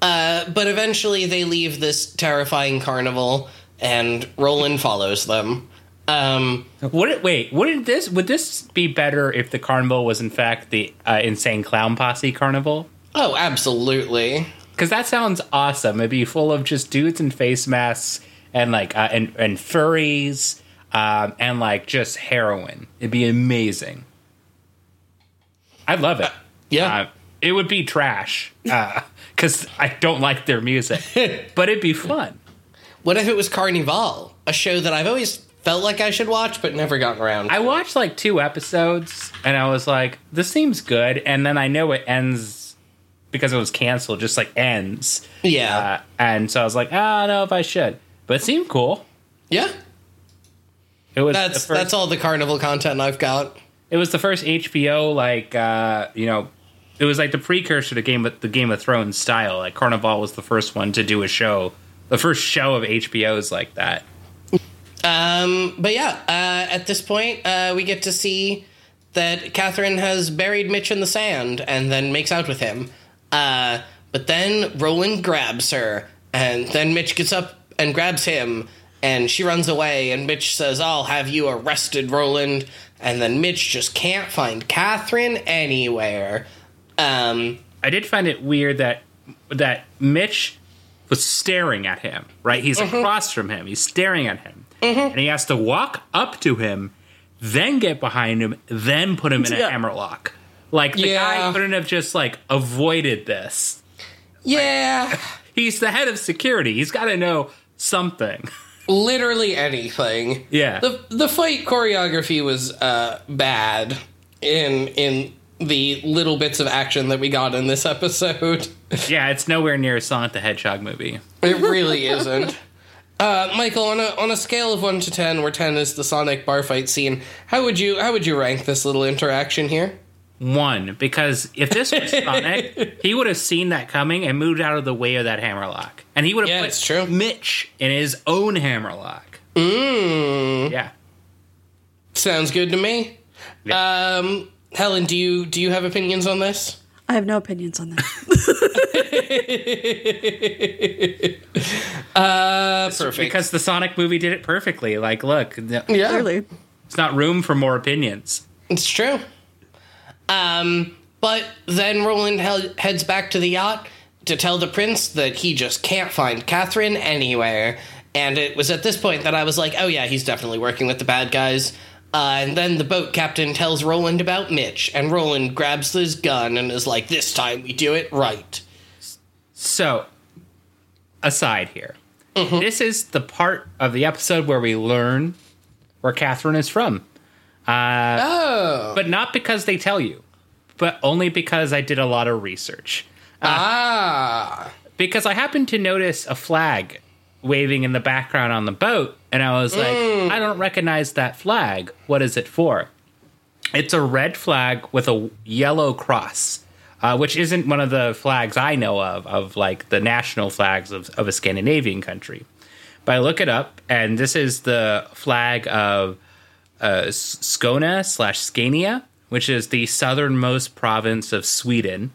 But eventually they leave this terrifying carnival and Roland follows them. Um, Would it wait? Wouldn't this would this be better if the carnival was in fact the uh, insane clown posse carnival? oh, absolutely. because that sounds awesome. It'd be full of just dudes in face masks and like uh, and and furries um, and like just heroin. It'd be amazing. I'd love it. Yeah. Uh, it would be trash because I don't like their music, but it'd be fun. What if it was Carnival, a show that I've always felt like I should watch but never gotten around? I watched like two episodes and I was like, this seems good. And then I know it ends because it was canceled, just like ends. yeah. Uh, and so I was like, I don't know if I should. But it seemed cool. yeah. It was That's first, that's all the carnival content I've got. it was the first HBO like uh, you know it was like the precursor to Game of the Game of Thrones style. Like Carnival was the first one to do a show, the first show of HBO's like that. Um, but yeah, uh, at this point, uh, we get to see that Catherine has buried Mitch in the sand and then makes out with him. Uh, but then Roland grabs her, and then Mitch gets up and grabs him, and she runs away, and Mitch says, I'll have you arrested, Roland. And then Mitch just can't find Catherine anywhere. Um, I did find it weird that that Mitch was staring at him. Right, he's across from him. He's staring at him, and he has to walk up to him, then get behind him, then put him in a Yeah. hammerlock. Like the Yeah. guy couldn't have just like avoided this. yeah. He's the head of security. He's got to know something. literally anything. Yeah. The the fight choreography was uh, bad in in the little bits of action that we got in this episode. yeah, it's nowhere near a Sonic the Hedgehog movie. It really isn't. Uh, Michael, on a on a scale of one to ten, where ten is the Sonic bar fight scene, how would you how would you rank this little interaction here? One, because if this was Sonic, he would have seen that coming and moved out of the way of that hammerlock. And he would have Yeah, put it's true. Mitch in his own hammerlock. Mm, Yeah. sounds good to me. Um, Helen, do you do you have opinions on this? I have no opinions on this. Uh, perfect. Because the Sonic movie did it perfectly. Like, look, yeah, Clearly. it's not room for more opinions. It's true. Um, but then Roland hel- heads back to the yacht to tell the prince that he just can't find Catherine anywhere. And it was at this point that I was like, oh yeah, he's definitely working with the bad guys. Uh, and then the boat captain tells Roland about Mitch, and Roland grabs his gun and is like, this time we do it right. So, aside here, this is the part of the episode where we learn where Catherine is from. Oh. But not because they tell you, but only because I did a lot of research. Ah. because I happened to notice a flag waving in the background on the boat, and I was like, I don't recognize that flag. What is it for? It's a red flag with a yellow cross, uh, which isn't one of the flags I know of, of like the national flags of, of a Scandinavian country. But I look it up, and this is the flag of uh, Skåne slash Scania, which is the southernmost province of Sweden.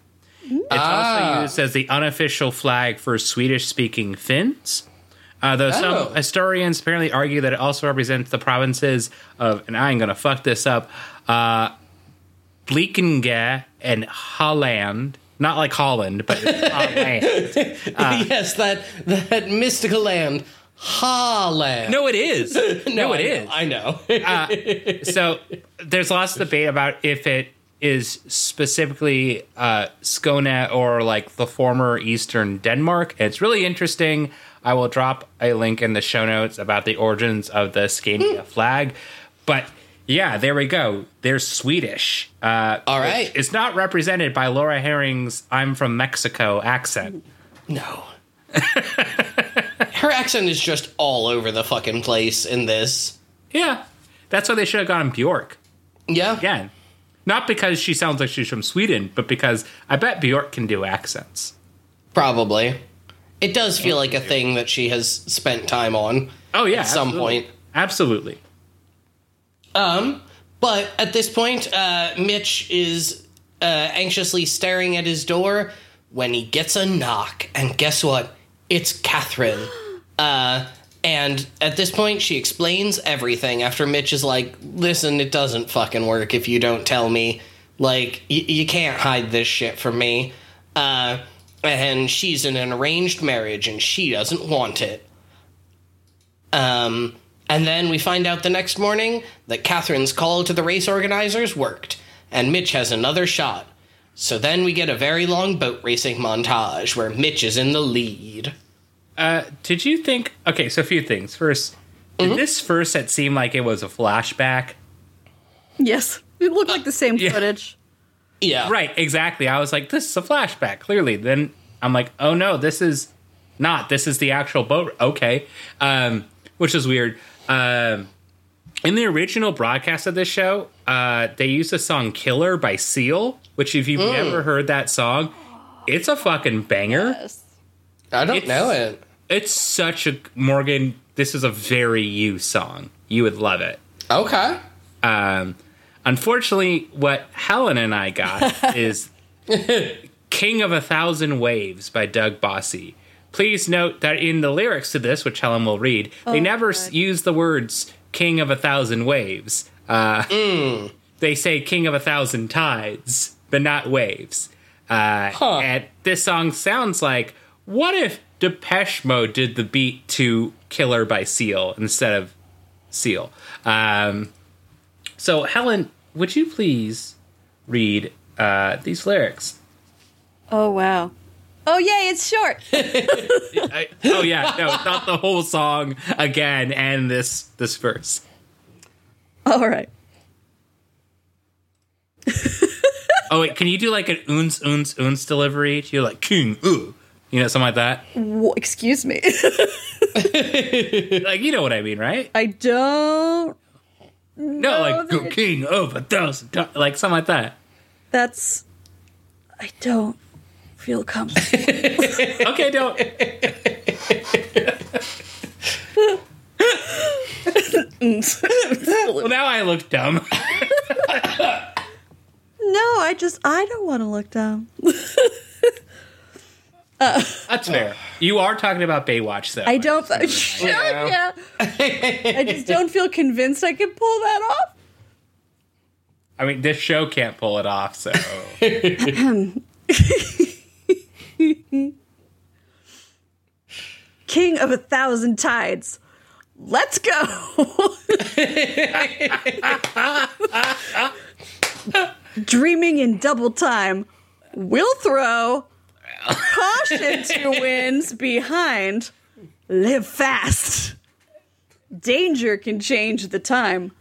It's also used as the unofficial flag for Swedish speaking Finns. Uh, though Oh. some historians apparently argue that it also represents the provinces of, and I'm going to fuck this up, uh, Blekinge and Halland. Not like Holland, but Holland. yes, that that mystical land, Holland. no, it is. No, I it know, is. I know. so there's lots of debate about if it is specifically uh, Skåne or like the former Eastern Denmark. It's really interesting. I will drop a link in the show notes about the origins of the Scania flag. But yeah, there we go. They're Swedish. Uh, All right. It's not represented by Laura Harring's "I'm from Mexico" accent. No. Her accent is just all over the fucking place in this. Yeah, that's why they should have gone Bjork. Yeah. again. Not because she sounds like she's from Sweden, but because I bet Bjork can do accents. Probably. It does feel like a thing that she has spent time on. Oh yeah, At some point. Absolutely. Um, but at this point, uh, Mitch is uh, anxiously staring at his door when he gets a knock, and guess what? It's Catherine. Uh, and at this point, she explains everything. After Mitch is like, "Listen, it doesn't fucking work if you don't tell me. Like, y- you can't hide this shit from me." Uh, and she's in an arranged marriage and she doesn't want it. Um, and then we find out the next morning that Catherine's call to the race organizers worked, and Mitch has another shot. So then we get a very long boat racing montage where Mitch is in the lead. Uh, did you think? Okay, so a few things. First, did Mm-hmm. this first set seem like it was a flashback? Yes, it looked like the same yeah. footage. Yeah. Right, exactly. I was like, this is a flashback, clearly. Then I'm like, oh no, this is not. This is the actual boat. Okay. Um, which is weird. Um, in the original broadcast of this show, uh, they used the song Killer by Seal, which, if you've Mm. never heard that song, it's a fucking banger. Yes. I don't It's- know it. It's such a. Morgan, this is a very you song. You would love it. Okay. Um, unfortunately, what Helen and I got is King of a Thousand Waves by Doug Bossy. Please note that in the lyrics to this, which Helen will read, they never s use the words King of a Thousand Waves. Uh, They say King of a Thousand Tides, but not waves. Uh, Huh. And this song sounds like what if Depeche Mode did the beat to Killer by Seal instead of Seal? Um, so, Helen, would you please read uh, these lyrics? Oh wow. Oh yay, it's short. I, oh yeah, no, not the whole song again, and this this verse. All right. Oh wait, can you do like an uns uns uns delivery? Do you like king ooh, you know, something like that? Excuse me. Like you know what I mean, right? I don't. No, like that- king of a thousand, like something like that. That's. I don't feel comfortable. Okay, don't. well, now I look dumb. no, I just I don't want to look dumb. Uh, That's fair. You are talking about Baywatch, though. I don't. Sure, yeah. I just don't feel convinced I can pull that off. I mean, this show can't pull it off, so. King of a thousand tides. Let's go. Dreaming in double time. We'll throw. Caution to winds behind. Live fast. Danger can change the time.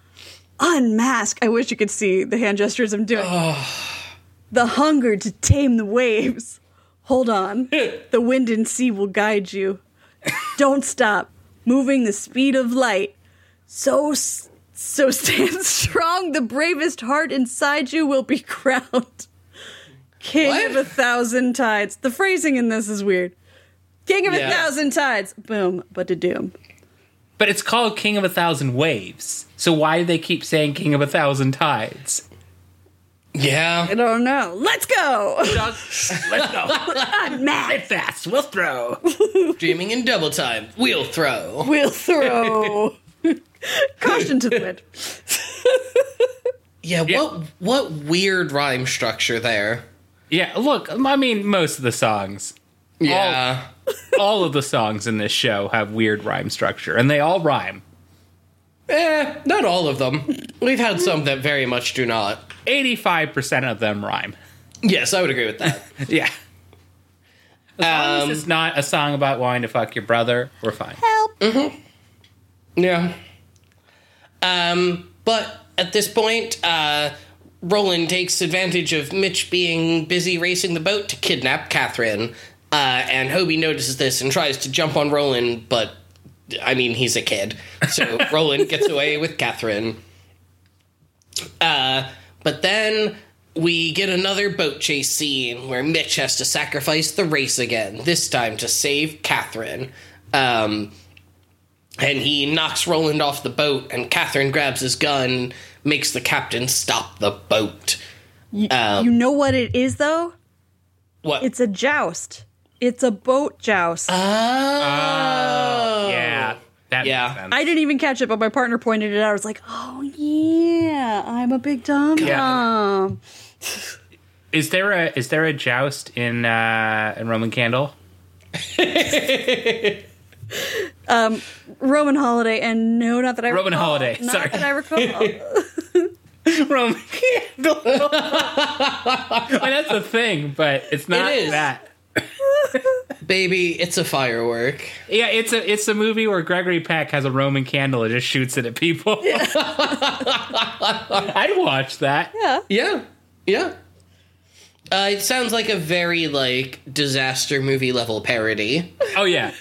Unmask. I wish you could see the hand gestures I'm doing. The hunger to tame the waves. Hold on. The wind and sea will guide you. Don't stop. Moving the speed of light. So so stand strong. The bravest heart inside you will be crowned. King What? of a thousand tides. The phrasing in this is weird. King of Yeah. a thousand tides. Boom, but to doom. But it's called King of a Thousand Waves. So why do they keep saying King of a Thousand Tides? Yeah. I don't know. Let's go. Let's go. Unmasked. fast. We'll throw. Dreaming in double time. We'll throw. We'll throw. Caution to the wind. Yeah, what what weird rhyme structure there. Yeah, look, I mean, most of the songs, Yeah. all of the songs in this show have weird rhyme structure, and they all rhyme. Eh, not all of them. We've had some that very much do not. 85% of them rhyme. Yes, I would agree with that. Yeah. As long Um, as it's not a song about wanting to fuck your brother, we're fine. Help. Yeah. Um, but at this point, uh, Roland takes advantage of Mitch being busy racing the boat to kidnap Catherine. Uh, and Hobie notices this and tries to jump on Roland, but I mean, he's a kid. So Roland gets away with Catherine. Uh, but then we get another boat chase scene where Mitch has to sacrifice the race again, this time to save Catherine. Um, and he knocks Roland off the boat, and Catherine grabs his gun, makes the captain stop the boat. Um, You know what it is, though? what? It's a joust. It's a boat joust. oh, Yeah. That Yeah. makes sense. I didn't even catch it, but my partner pointed it out. I was like, "Oh yeah, I'm a big dumb Yeah. Is there a is there a joust in uh, in Roman Candle? Roman holiday, and no, not that I Roman recall. holiday, Not sorry. that I recall. Roman Candle. I mean, that's a thing, but it's not It is. that. Baby, it's a firework. Yeah, it's a it's a movie where Gregory Peck has a Roman candle and just shoots it at people. I'd watch that. yeah. Yeah. Yeah. Uh, it sounds like a very like disaster movie level parody. Oh yeah.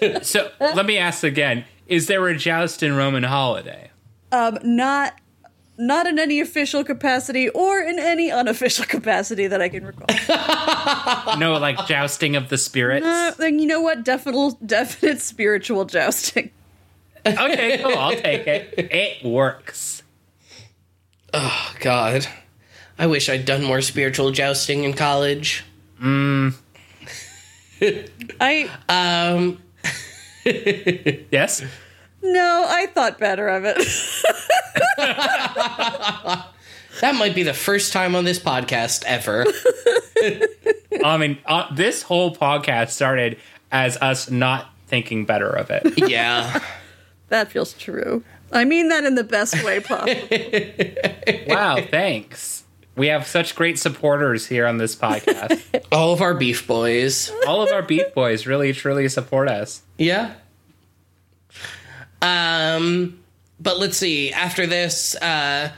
so, so let me ask again: Is there a joust in Roman holiday? Um, not not in any official capacity or in any unofficial capacity that I can recall. No, like jousting of the spirits. Uh, then you know what? Definite, definite spiritual jousting. Okay, cool. I'll take it. It works. Oh, God. I wish I'd done more spiritual jousting in college. Mm. I Um, Yes. No, I thought better of it. that might be the first time on this podcast ever. I mean, uh, this whole podcast started as us not thinking better of it. yeah. that feels true. I mean that in the best way possible. Wow, thanks. We have such great supporters here on this podcast. All of our beef boys. All of our Beef Boys really, truly support us. Yeah. Um, but let's see. After this, uh,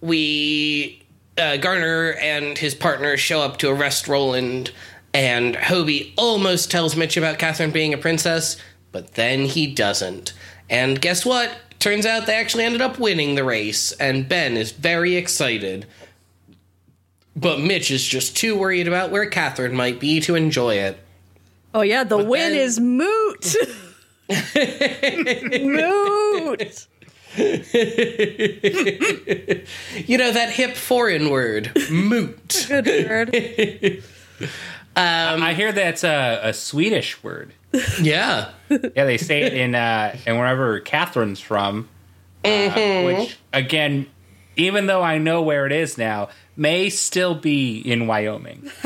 we uh, Garner and his partner show up to arrest Roland, and Hobie almost tells Mitch about Catherine being a princess, but then he doesn't. And guess what? Turns out they actually ended up winning the race, and Ben is very excited. But Mitch is just too worried about where Catherine might be to enjoy it. Oh yeah, the win then- is moot. moot. You know that hip foreign word, moot. Good word. I hear that's a, a Swedish word. yeah. Yeah, they say it in uh, in wherever Catherine's from. Uh, which again, even though I know where it is now, may still be in Wyoming.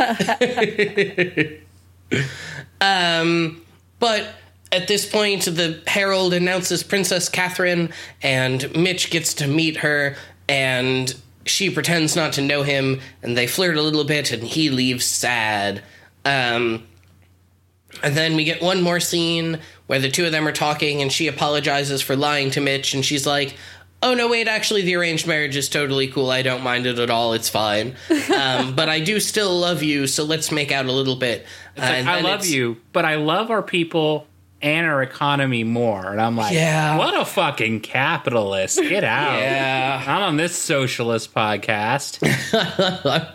um, But at this point, the herald announces Princess Catherine, and Mitch gets to meet her, and she pretends not to know him, and they flirt a little bit, and he leaves sad. Um, and then we get one more scene where the two of them are talking, and she apologizes for lying to Mitch, and she's like, Oh no! Wait, actually, the arranged marriage is totally cool. I don't mind it at all. It's fine, um, but I do still love you. So let's make out a little bit. Uh, Like, I love you, but I love our people and our economy more. And I'm like, Yeah. what a fucking capitalist. Get out. Yeah. I'm on this socialist podcast.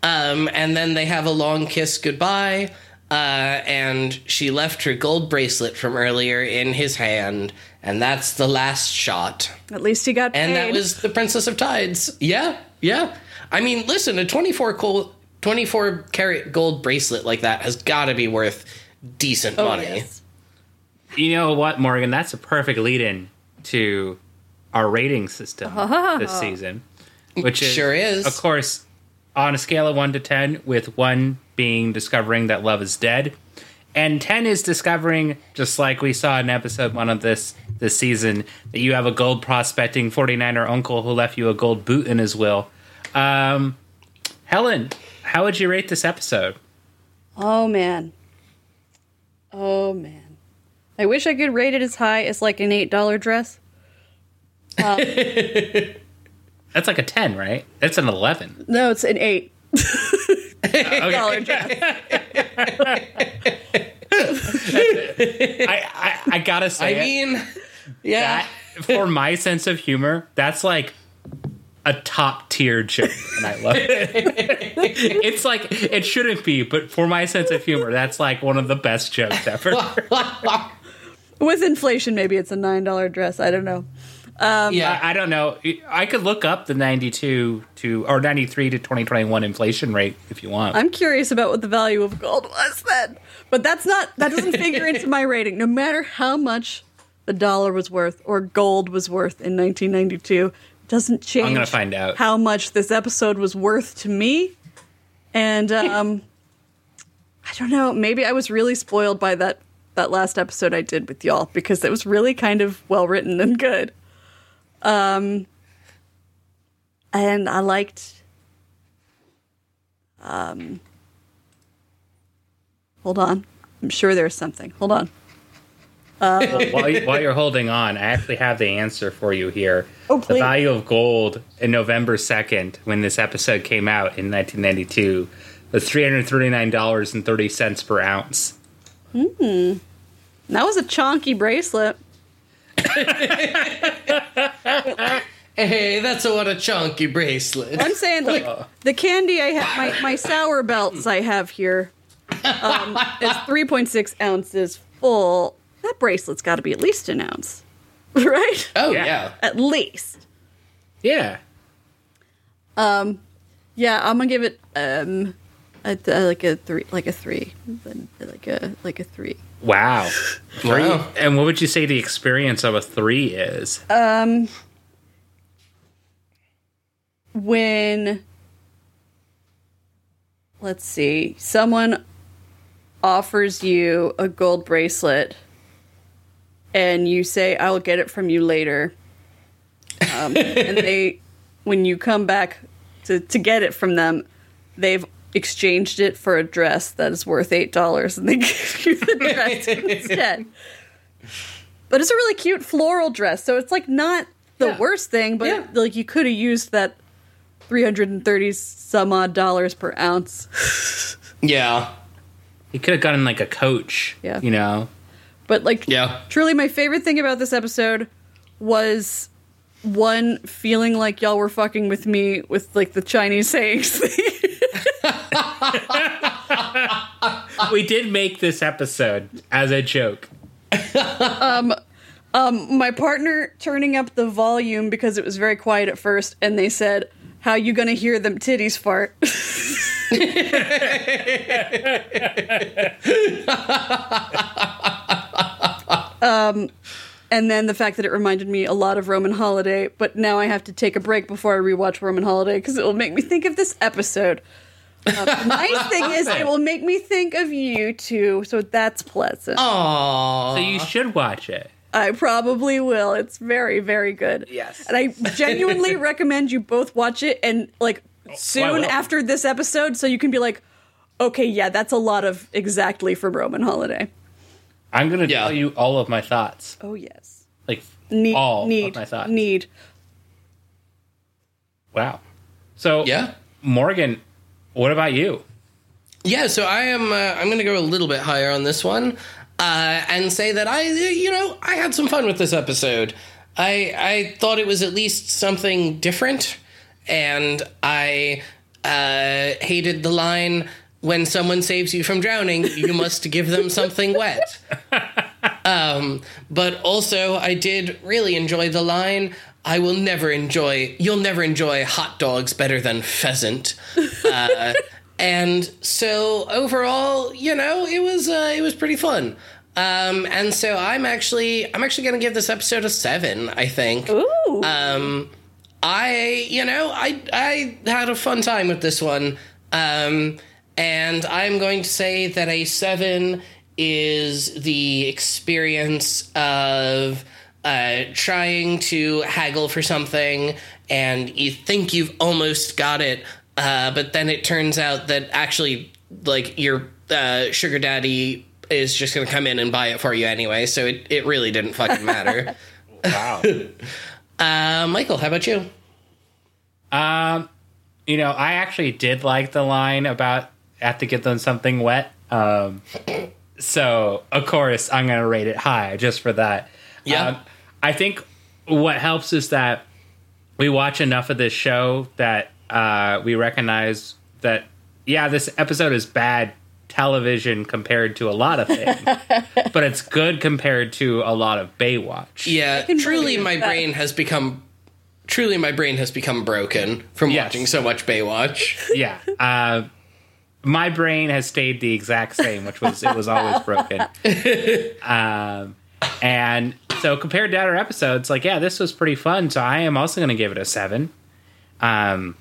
Um, and then they have a long kiss goodbye. Uh, and she left her gold bracelet from earlier in his hand, and that's the last shot. At least he got And that was the Princess of Tides. Yeah, yeah. I mean, listen, a 24 col- 24 carat gold bracelet like that has got to be worth decent Oh, money. yes. You know what, Morgan? That's a perfect lead in to our rating system this season. Which is, Sure is. Of course, on a scale of 1 to 10, with 1 being discovering that love is dead, and 10 is discovering, just like we saw in episode 1 of this this season, that you have a gold prospecting 49er uncle who left you a gold boot in his will. Um, Helen, how would you rate this episode? Oh man. Oh man. I wish I could rate it as high as like an eight dollar dress. Um, that's like a 10, right? That's an 11. No, it's an eight Okay. dollar dress. I, I, I gotta say, I it, mean, yeah. that, for my sense of humor, that's like a top tier joke, and I love it. it's like it shouldn't be, but for my sense of humor, that's like one of the best jokes ever. With inflation, maybe it's a nine dollar dress. I don't know. yeah. I, I don't know. I could look up the ninety-two to or ninety-three to twenty twenty-one inflation rate if you want. I'm curious about what the value of gold was then. But that's not that doesn't figure into my rating. No matter how much the dollar was worth or gold was worth in 1992, it doesn't change. I'm gonna find out. how much this episode was worth to me And um, I don't know. Maybe I was really spoiled by that that last episode I did with y'all because it was really kind of well written and good. Um, and I liked. Um, hold on. I'm sure there's something. Hold on. while, you, while you're holding on, I actually have the answer for you here. Oh, the value of gold in November 2nd, when this episode came out in 1992, was $339.30 per ounce. That was a chonky bracelet. Hey, that's a, what a chunky bracelet. I'm saying like the candy I have, my, my sour belts I have here um, is 3.6 ounces full. That bracelet's got to be at least an ounce, right? Oh Yeah. yeah. At least. Yeah. Um, Yeah, I'm gonna give it um, a, uh, like a three, like a three, like a like a three. Wow. Three. Wow. And what would you say the experience of a three is? Um, when let's see, someone offers you a gold bracelet, and you say, "I will get it from you later," um, and they, when you come back to to get it from them, they've exchanged it for a dress that is worth eight dollars, and they gave you the dress instead. But it's a really cute floral dress, so it's like not the Yeah. worst thing, but Yeah. like you could have used that three hundred and thirty some odd dollars per ounce. Yeah. You could have gotten like a coach. Yeah. You know? But like Yeah. truly my favorite thing about this episode was one feeling like y'all were fucking with me with like the Chinese sayings. we did make this episode as a joke. my partner turning up the volume because it was very quiet at first and they said how you gonna hear them titties fart um and then the fact that it reminded me a lot of roman holiday but now i have to take a break before i rewatch roman holiday because it will make me think of this episode um, the nice thing is it will make me think of you too so that's pleasant Aww. So you should watch it. I probably will. It's very, very good. Yes. And I genuinely recommend you both watch it and like soon will. after this episode so you can be like, okay, yeah, that's a lot of exactly from Roman Holiday. I'm going to Yeah. tell you all of my thoughts. Oh yes. Like, Need all need of my thoughts. need. Wow. So, Yeah. Morgan, what about you? Yeah, so I am. Uh, I'm going to go a little bit higher on this one, uh, and say that I, you know, I had some fun with this episode. I I thought it was at least something different, and I uh, hated the line when someone saves you from drowning, you must give them something wet. Um, but also, I did really enjoy the line. I will never enjoy. You'll never enjoy hot dogs better than pheasant. Uh, and so overall, you know, it was uh, it was pretty fun. Um, and so I'm actually I'm actually gonna give this episode a seven. I think. Ooh. Um, I, you know, I I had a fun time with this one, um, and I'm going to say that a seven is the experience of uh, trying to haggle for something, and you think you've almost got it, uh, but then it turns out that actually, like your uh, sugar daddy is just going to come in and buy it for you anyway, so it, it really didn't fucking matter. Wow. uh, Michael, how about you? um, you know, I actually did like the line about have to get them something wet. Um, so of course I'm gonna rate it high just for that. Yeah. Um, I think what helps is that we watch enough of this show that uh, we recognize that yeah, this episode is bad television compared to a lot of things, but it's good compared to a lot of Baywatch. Yeah, truly, my that. brain has become. Truly, my brain has become broken from Yes. watching so much Baywatch. yeah. Uh, my brain has stayed the exact same, which was it was always broken. Um, and so compared to other episodes, like yeah, this was pretty fun. So I am also going to give it a seven. Um,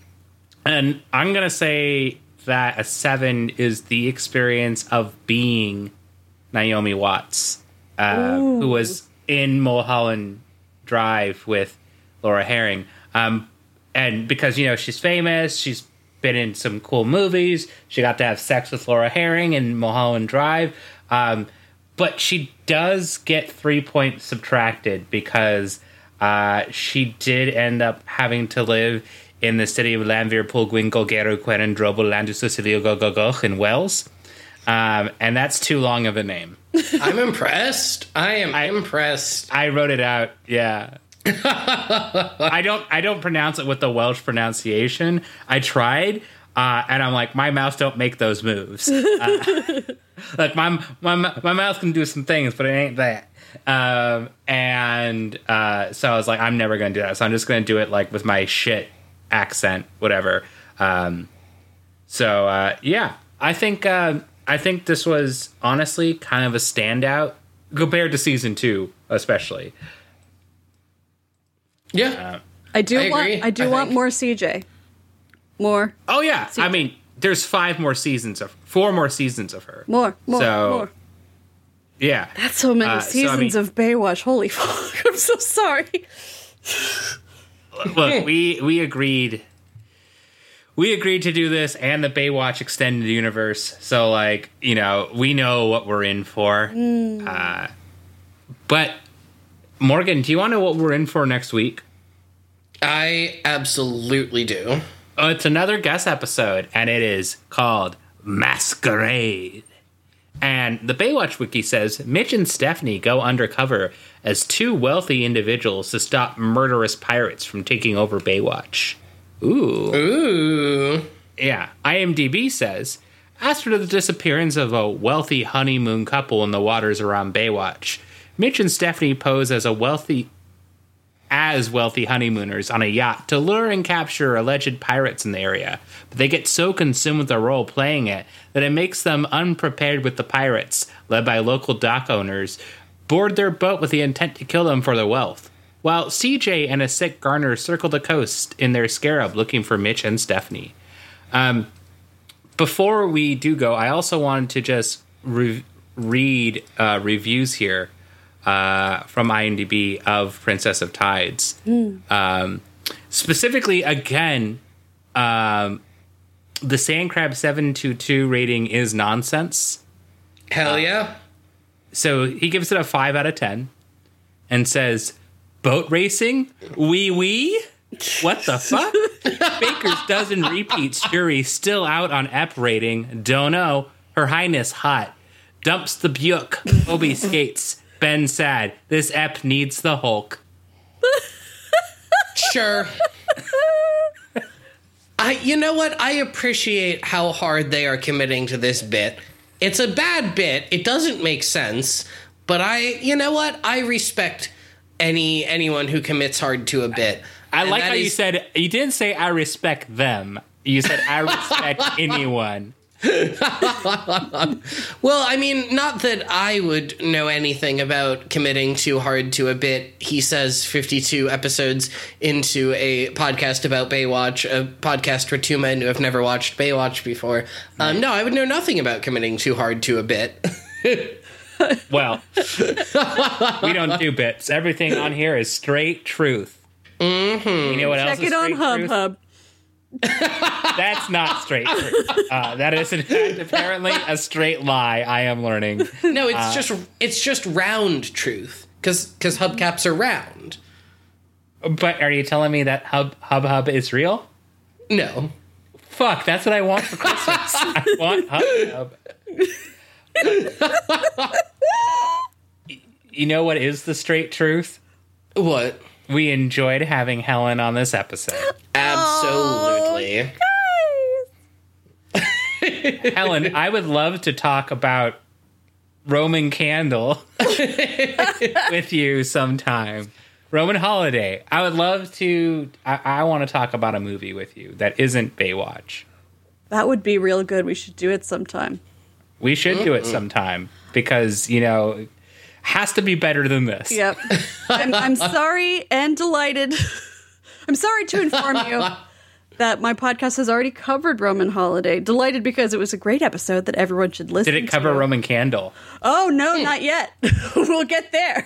and I'm going to say that a seven is the experience of being Naomi Watts, uh, who was in Mulholland Drive with Laura Harring. Um, and because, you know, she's famous, she's been in some cool movies, she got to have sex with Laura Harring in Mulholland Drive. Um, but she does get three points subtracted because uh, she did end up having to live in the city of Lanvierpool, Gwyngo, Gero, Querin, Drobel, Landus, Gogogoch in Wales. Um, and that's too long of a name. I'm impressed. I am impressed. I wrote it out. Yeah. I don't. I don't pronounce it with the Welsh pronunciation. I tried, uh, and I'm like, my mouth don't make those moves. Uh, like my, my my mouth can do some things, but it ain't that. Um, and uh, so I was like, I'm never gonna do that. So I'm just gonna do it like with my shit accent, whatever. Um, so uh, yeah, I think uh, I think this was honestly kind of a standout compared to season two, especially. Yeah. I do I want I do I want more CJ. More, Oh yeah, I mean, there's five more seasons of four more seasons of her. more, more, So- more. Yeah, That's so many Uh, so, I seasons mean- of Baywatch. Holy fuck! I'm so sorry. look, we we agreed. We agreed to do this and the Baywatch extended universe. So like, you know, we know what we're in for. Uh, but Morgan, do you want to know what we're in for next week? I absolutely do. Oh, it's another guest episode, and it is called Masquerade. And the Baywatch wiki says Mitch and Stephanie go undercover as two wealthy individuals to stop murderous pirates from taking over Baywatch. Ooh. Ooh. Yeah. IMDb says after the disappearance of a wealthy honeymoon couple in the waters around Baywatch, Mitch and Stephanie pose as a wealthy as wealthy honeymooners on a yacht to lure and capture alleged pirates in the area. But they get so consumed with their role playing it that it makes them unprepared with the pirates, led by local dock owners, board their boat with the intent to kill them for their wealth. While CJ and a sick Garner circle the coast in their scarab looking for Mitch and Stephanie. Um, before we do go, I also wanted to just re- read uh, reviews here uh, from IMDb of Princess of Tides. Um, specifically, again, um, the Sand Crab 722 rating is nonsense. Hell yeah. So he gives it a 5 out of 10 and says, Boat racing? Wee wee? What the fuck? Baker's dozen repeats jury still out on EP rating. Don't know. Her Highness hot. Dumps the Buick. Hobie skates. Ben sad. This EP needs the Hulk. Sure. I you know what? I appreciate how hard they are committing to this bit. It's a bad bit. It doesn't make sense, but I you know what? I respect any anyone who commits hard to a bit. I And like how you said, you didn't say I respect them. You said I respect anyone. Well, I mean, not that I would know anything about committing too hard to a bit. He says 52 episodes into a podcast about Baywatch, a podcast for two men who have never watched Baywatch before. Um, no, I would know nothing about committing too hard to a bit. Well, we don't do bits. Everything on here is straight truth. Mm-hmm. You know what else Check is it on straight truth? Hub That's not straight truth. Uh, that is in fact apparently a straight lie. I am learning. No, it's just it's just round truth because because hubcaps are round. But are you telling me that Hub Hub Hub is real? No, Fuck, that's what I want for Christmas. I want Hub Hub. you know what is the straight truth? what? We enjoyed having Helen on this episode. Absolutely. Oh, guys Helen, I would love to talk about Roman Candle with you sometime. Roman Holiday. I would love to. I, I want to talk about a movie with you that isn't Baywatch. That would be real good. We should do it sometime. We should do it sometime because, you know, has to be better than this. Yep. I'm, I'm sorry and delighted. I'm sorry to inform you that my podcast has already covered Roman Holiday. Delighted because it was a great episode that everyone should listen to. Did it cover to. Roman Candle? Oh, no, hmm. not yet. we'll get there.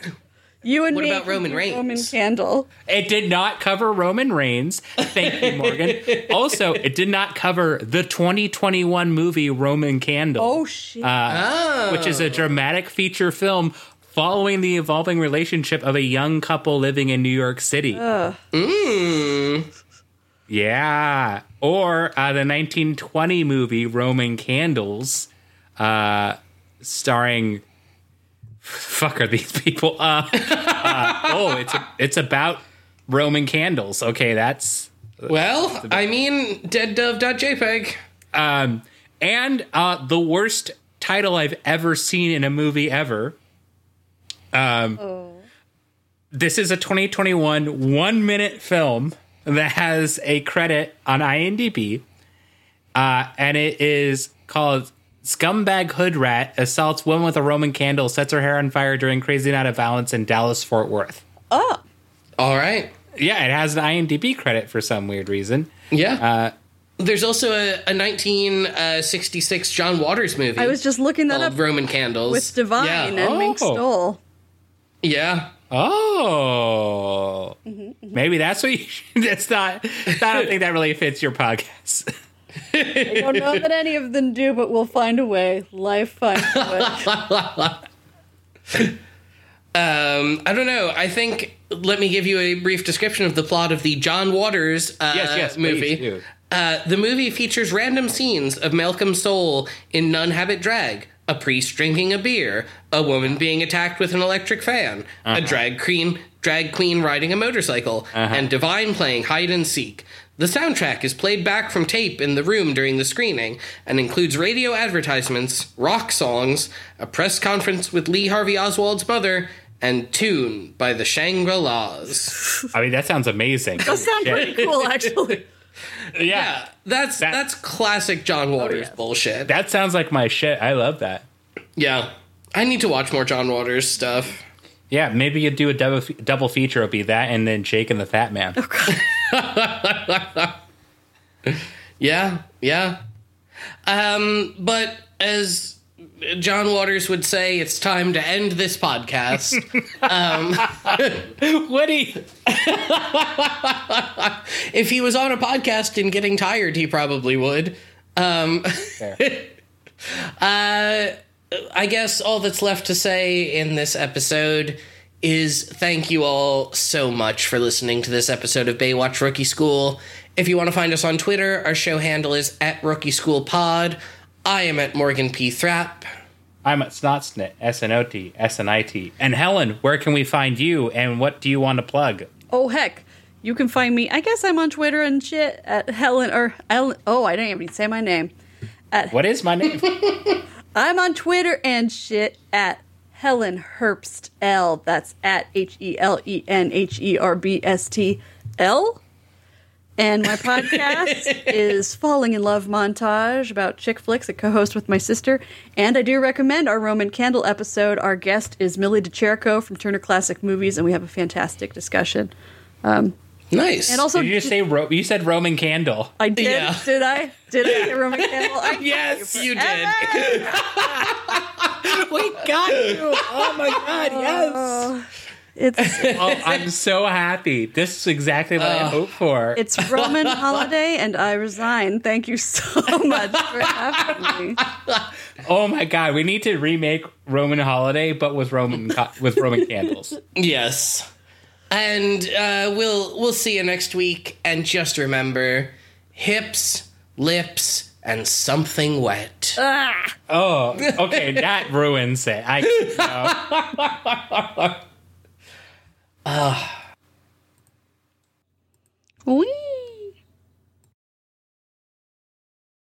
You and What me. about Roman Reigns? Roman Candle. It did not cover Roman Reigns. Thank you, Morgan. also, it did not cover the 2021 movie Roman Candle. Oh, shit. Uh, which is a oh. dramatic feature film following the evolving relationship of a young couple living in New York City. Yeah. Or uh, the 1920 movie Roman Candles, uh, starring. Fuck are these people? Uh, uh, oh, it's it's about Roman candles. Okay, that's Well, I mean, deaddove.jpg. um, and uh, the worst title I've ever seen in a movie ever. Um, This is a 2021 one minute film that has a credit on IMDb, uh, and it is called Scumbag Hood Rat Assaults Woman with a Roman Candle, Sets Her Hair on Fire During Crazy Night of Violence in Dallas, Fort Worth. oh. All right. Yeah, it has an IMDb credit for some weird reason. Yeah. Uh, There's also a, a 1966 John Waters movie. I was just looking that up Roman Candles. with Divine Yeah. and Mink Oh. Stole. Yeah. Oh, maybe that's what you. That's not. I don't think that really fits your podcast. I don't know that any of them do, but we'll find a way. Life finds a way. Um, I don't know. I think let me give you a brief description of the plot of the John Waters uh, Yes, yes, movie. do. Uh, the movie features random scenes of Maelcum Soul in Nun Habit Drag, a priest drinking a beer, a woman being attacked with an electric fan, Uh-huh. a drag queen drag queen riding a motorcycle, and Divine playing hide and seek. The soundtrack is played back from tape in the room during the screening and includes radio advertisements, rock songs, a press conference with Lee Harvey Oswald's mother, and Tune by the Shangri-Las. I mean, that sounds amazing. That sounds pretty cool, actually. yeah, Yeah, that's That- that's classic John Waters yeah. bullshit. that sounds like my shit. I love that. Yeah. I need to watch more John Waters stuff. Yeah, maybe you do a double double feature. It'll be that and then Jake and the Fat Man. Yeah, yeah. Um, but as John Waters would say, it's time to end this podcast. Woody. if he was on a podcast and getting tired, he probably would. Um, uh, I guess all that's left to say in this episode is thank you all so much for listening to this episode of Baywatch Rookie School. If you want to find us on Twitter, our show handle is at Rookie School Pod. I am at Morgan P. Thrapp. I'm at Snotsnit, S N O T, S N I T. And Helen, where can we find you and what do you want to plug? Oh, heck. You can find me, I guess I'm on Twitter and shit, at Helen, or, Helen, oh, I didn't even say my name. What is my name? I'm on Twitter and shit at Helen Herbst L. That's at H E L E N H E R B S T L. And my podcast is Falling in Love Montage about chick flicks, a co host with my sister. And I do recommend our Roman Candle episode. Our guest is Millie De Chirico from Turner Classic Movies, and we have a fantastic discussion. Um, nice. And also, Did you just say Ro- you said Roman Candle? I did. Yeah. Did I? Did I say Roman Candle? I Yes, you did. we got you. Oh my god, yes. Oh. It's Oh, I'm so happy. This is exactly what I hoped for. It's Roman holiday, and I resign. Thank you so much for having me. Oh my god, we need to remake Roman Holiday, but with Roman with Roman candles. Yes. And uh, we'll we'll see you next week. And just remember, hips, lips, and something wet. Oh, okay, that ruins it. I no. Wee.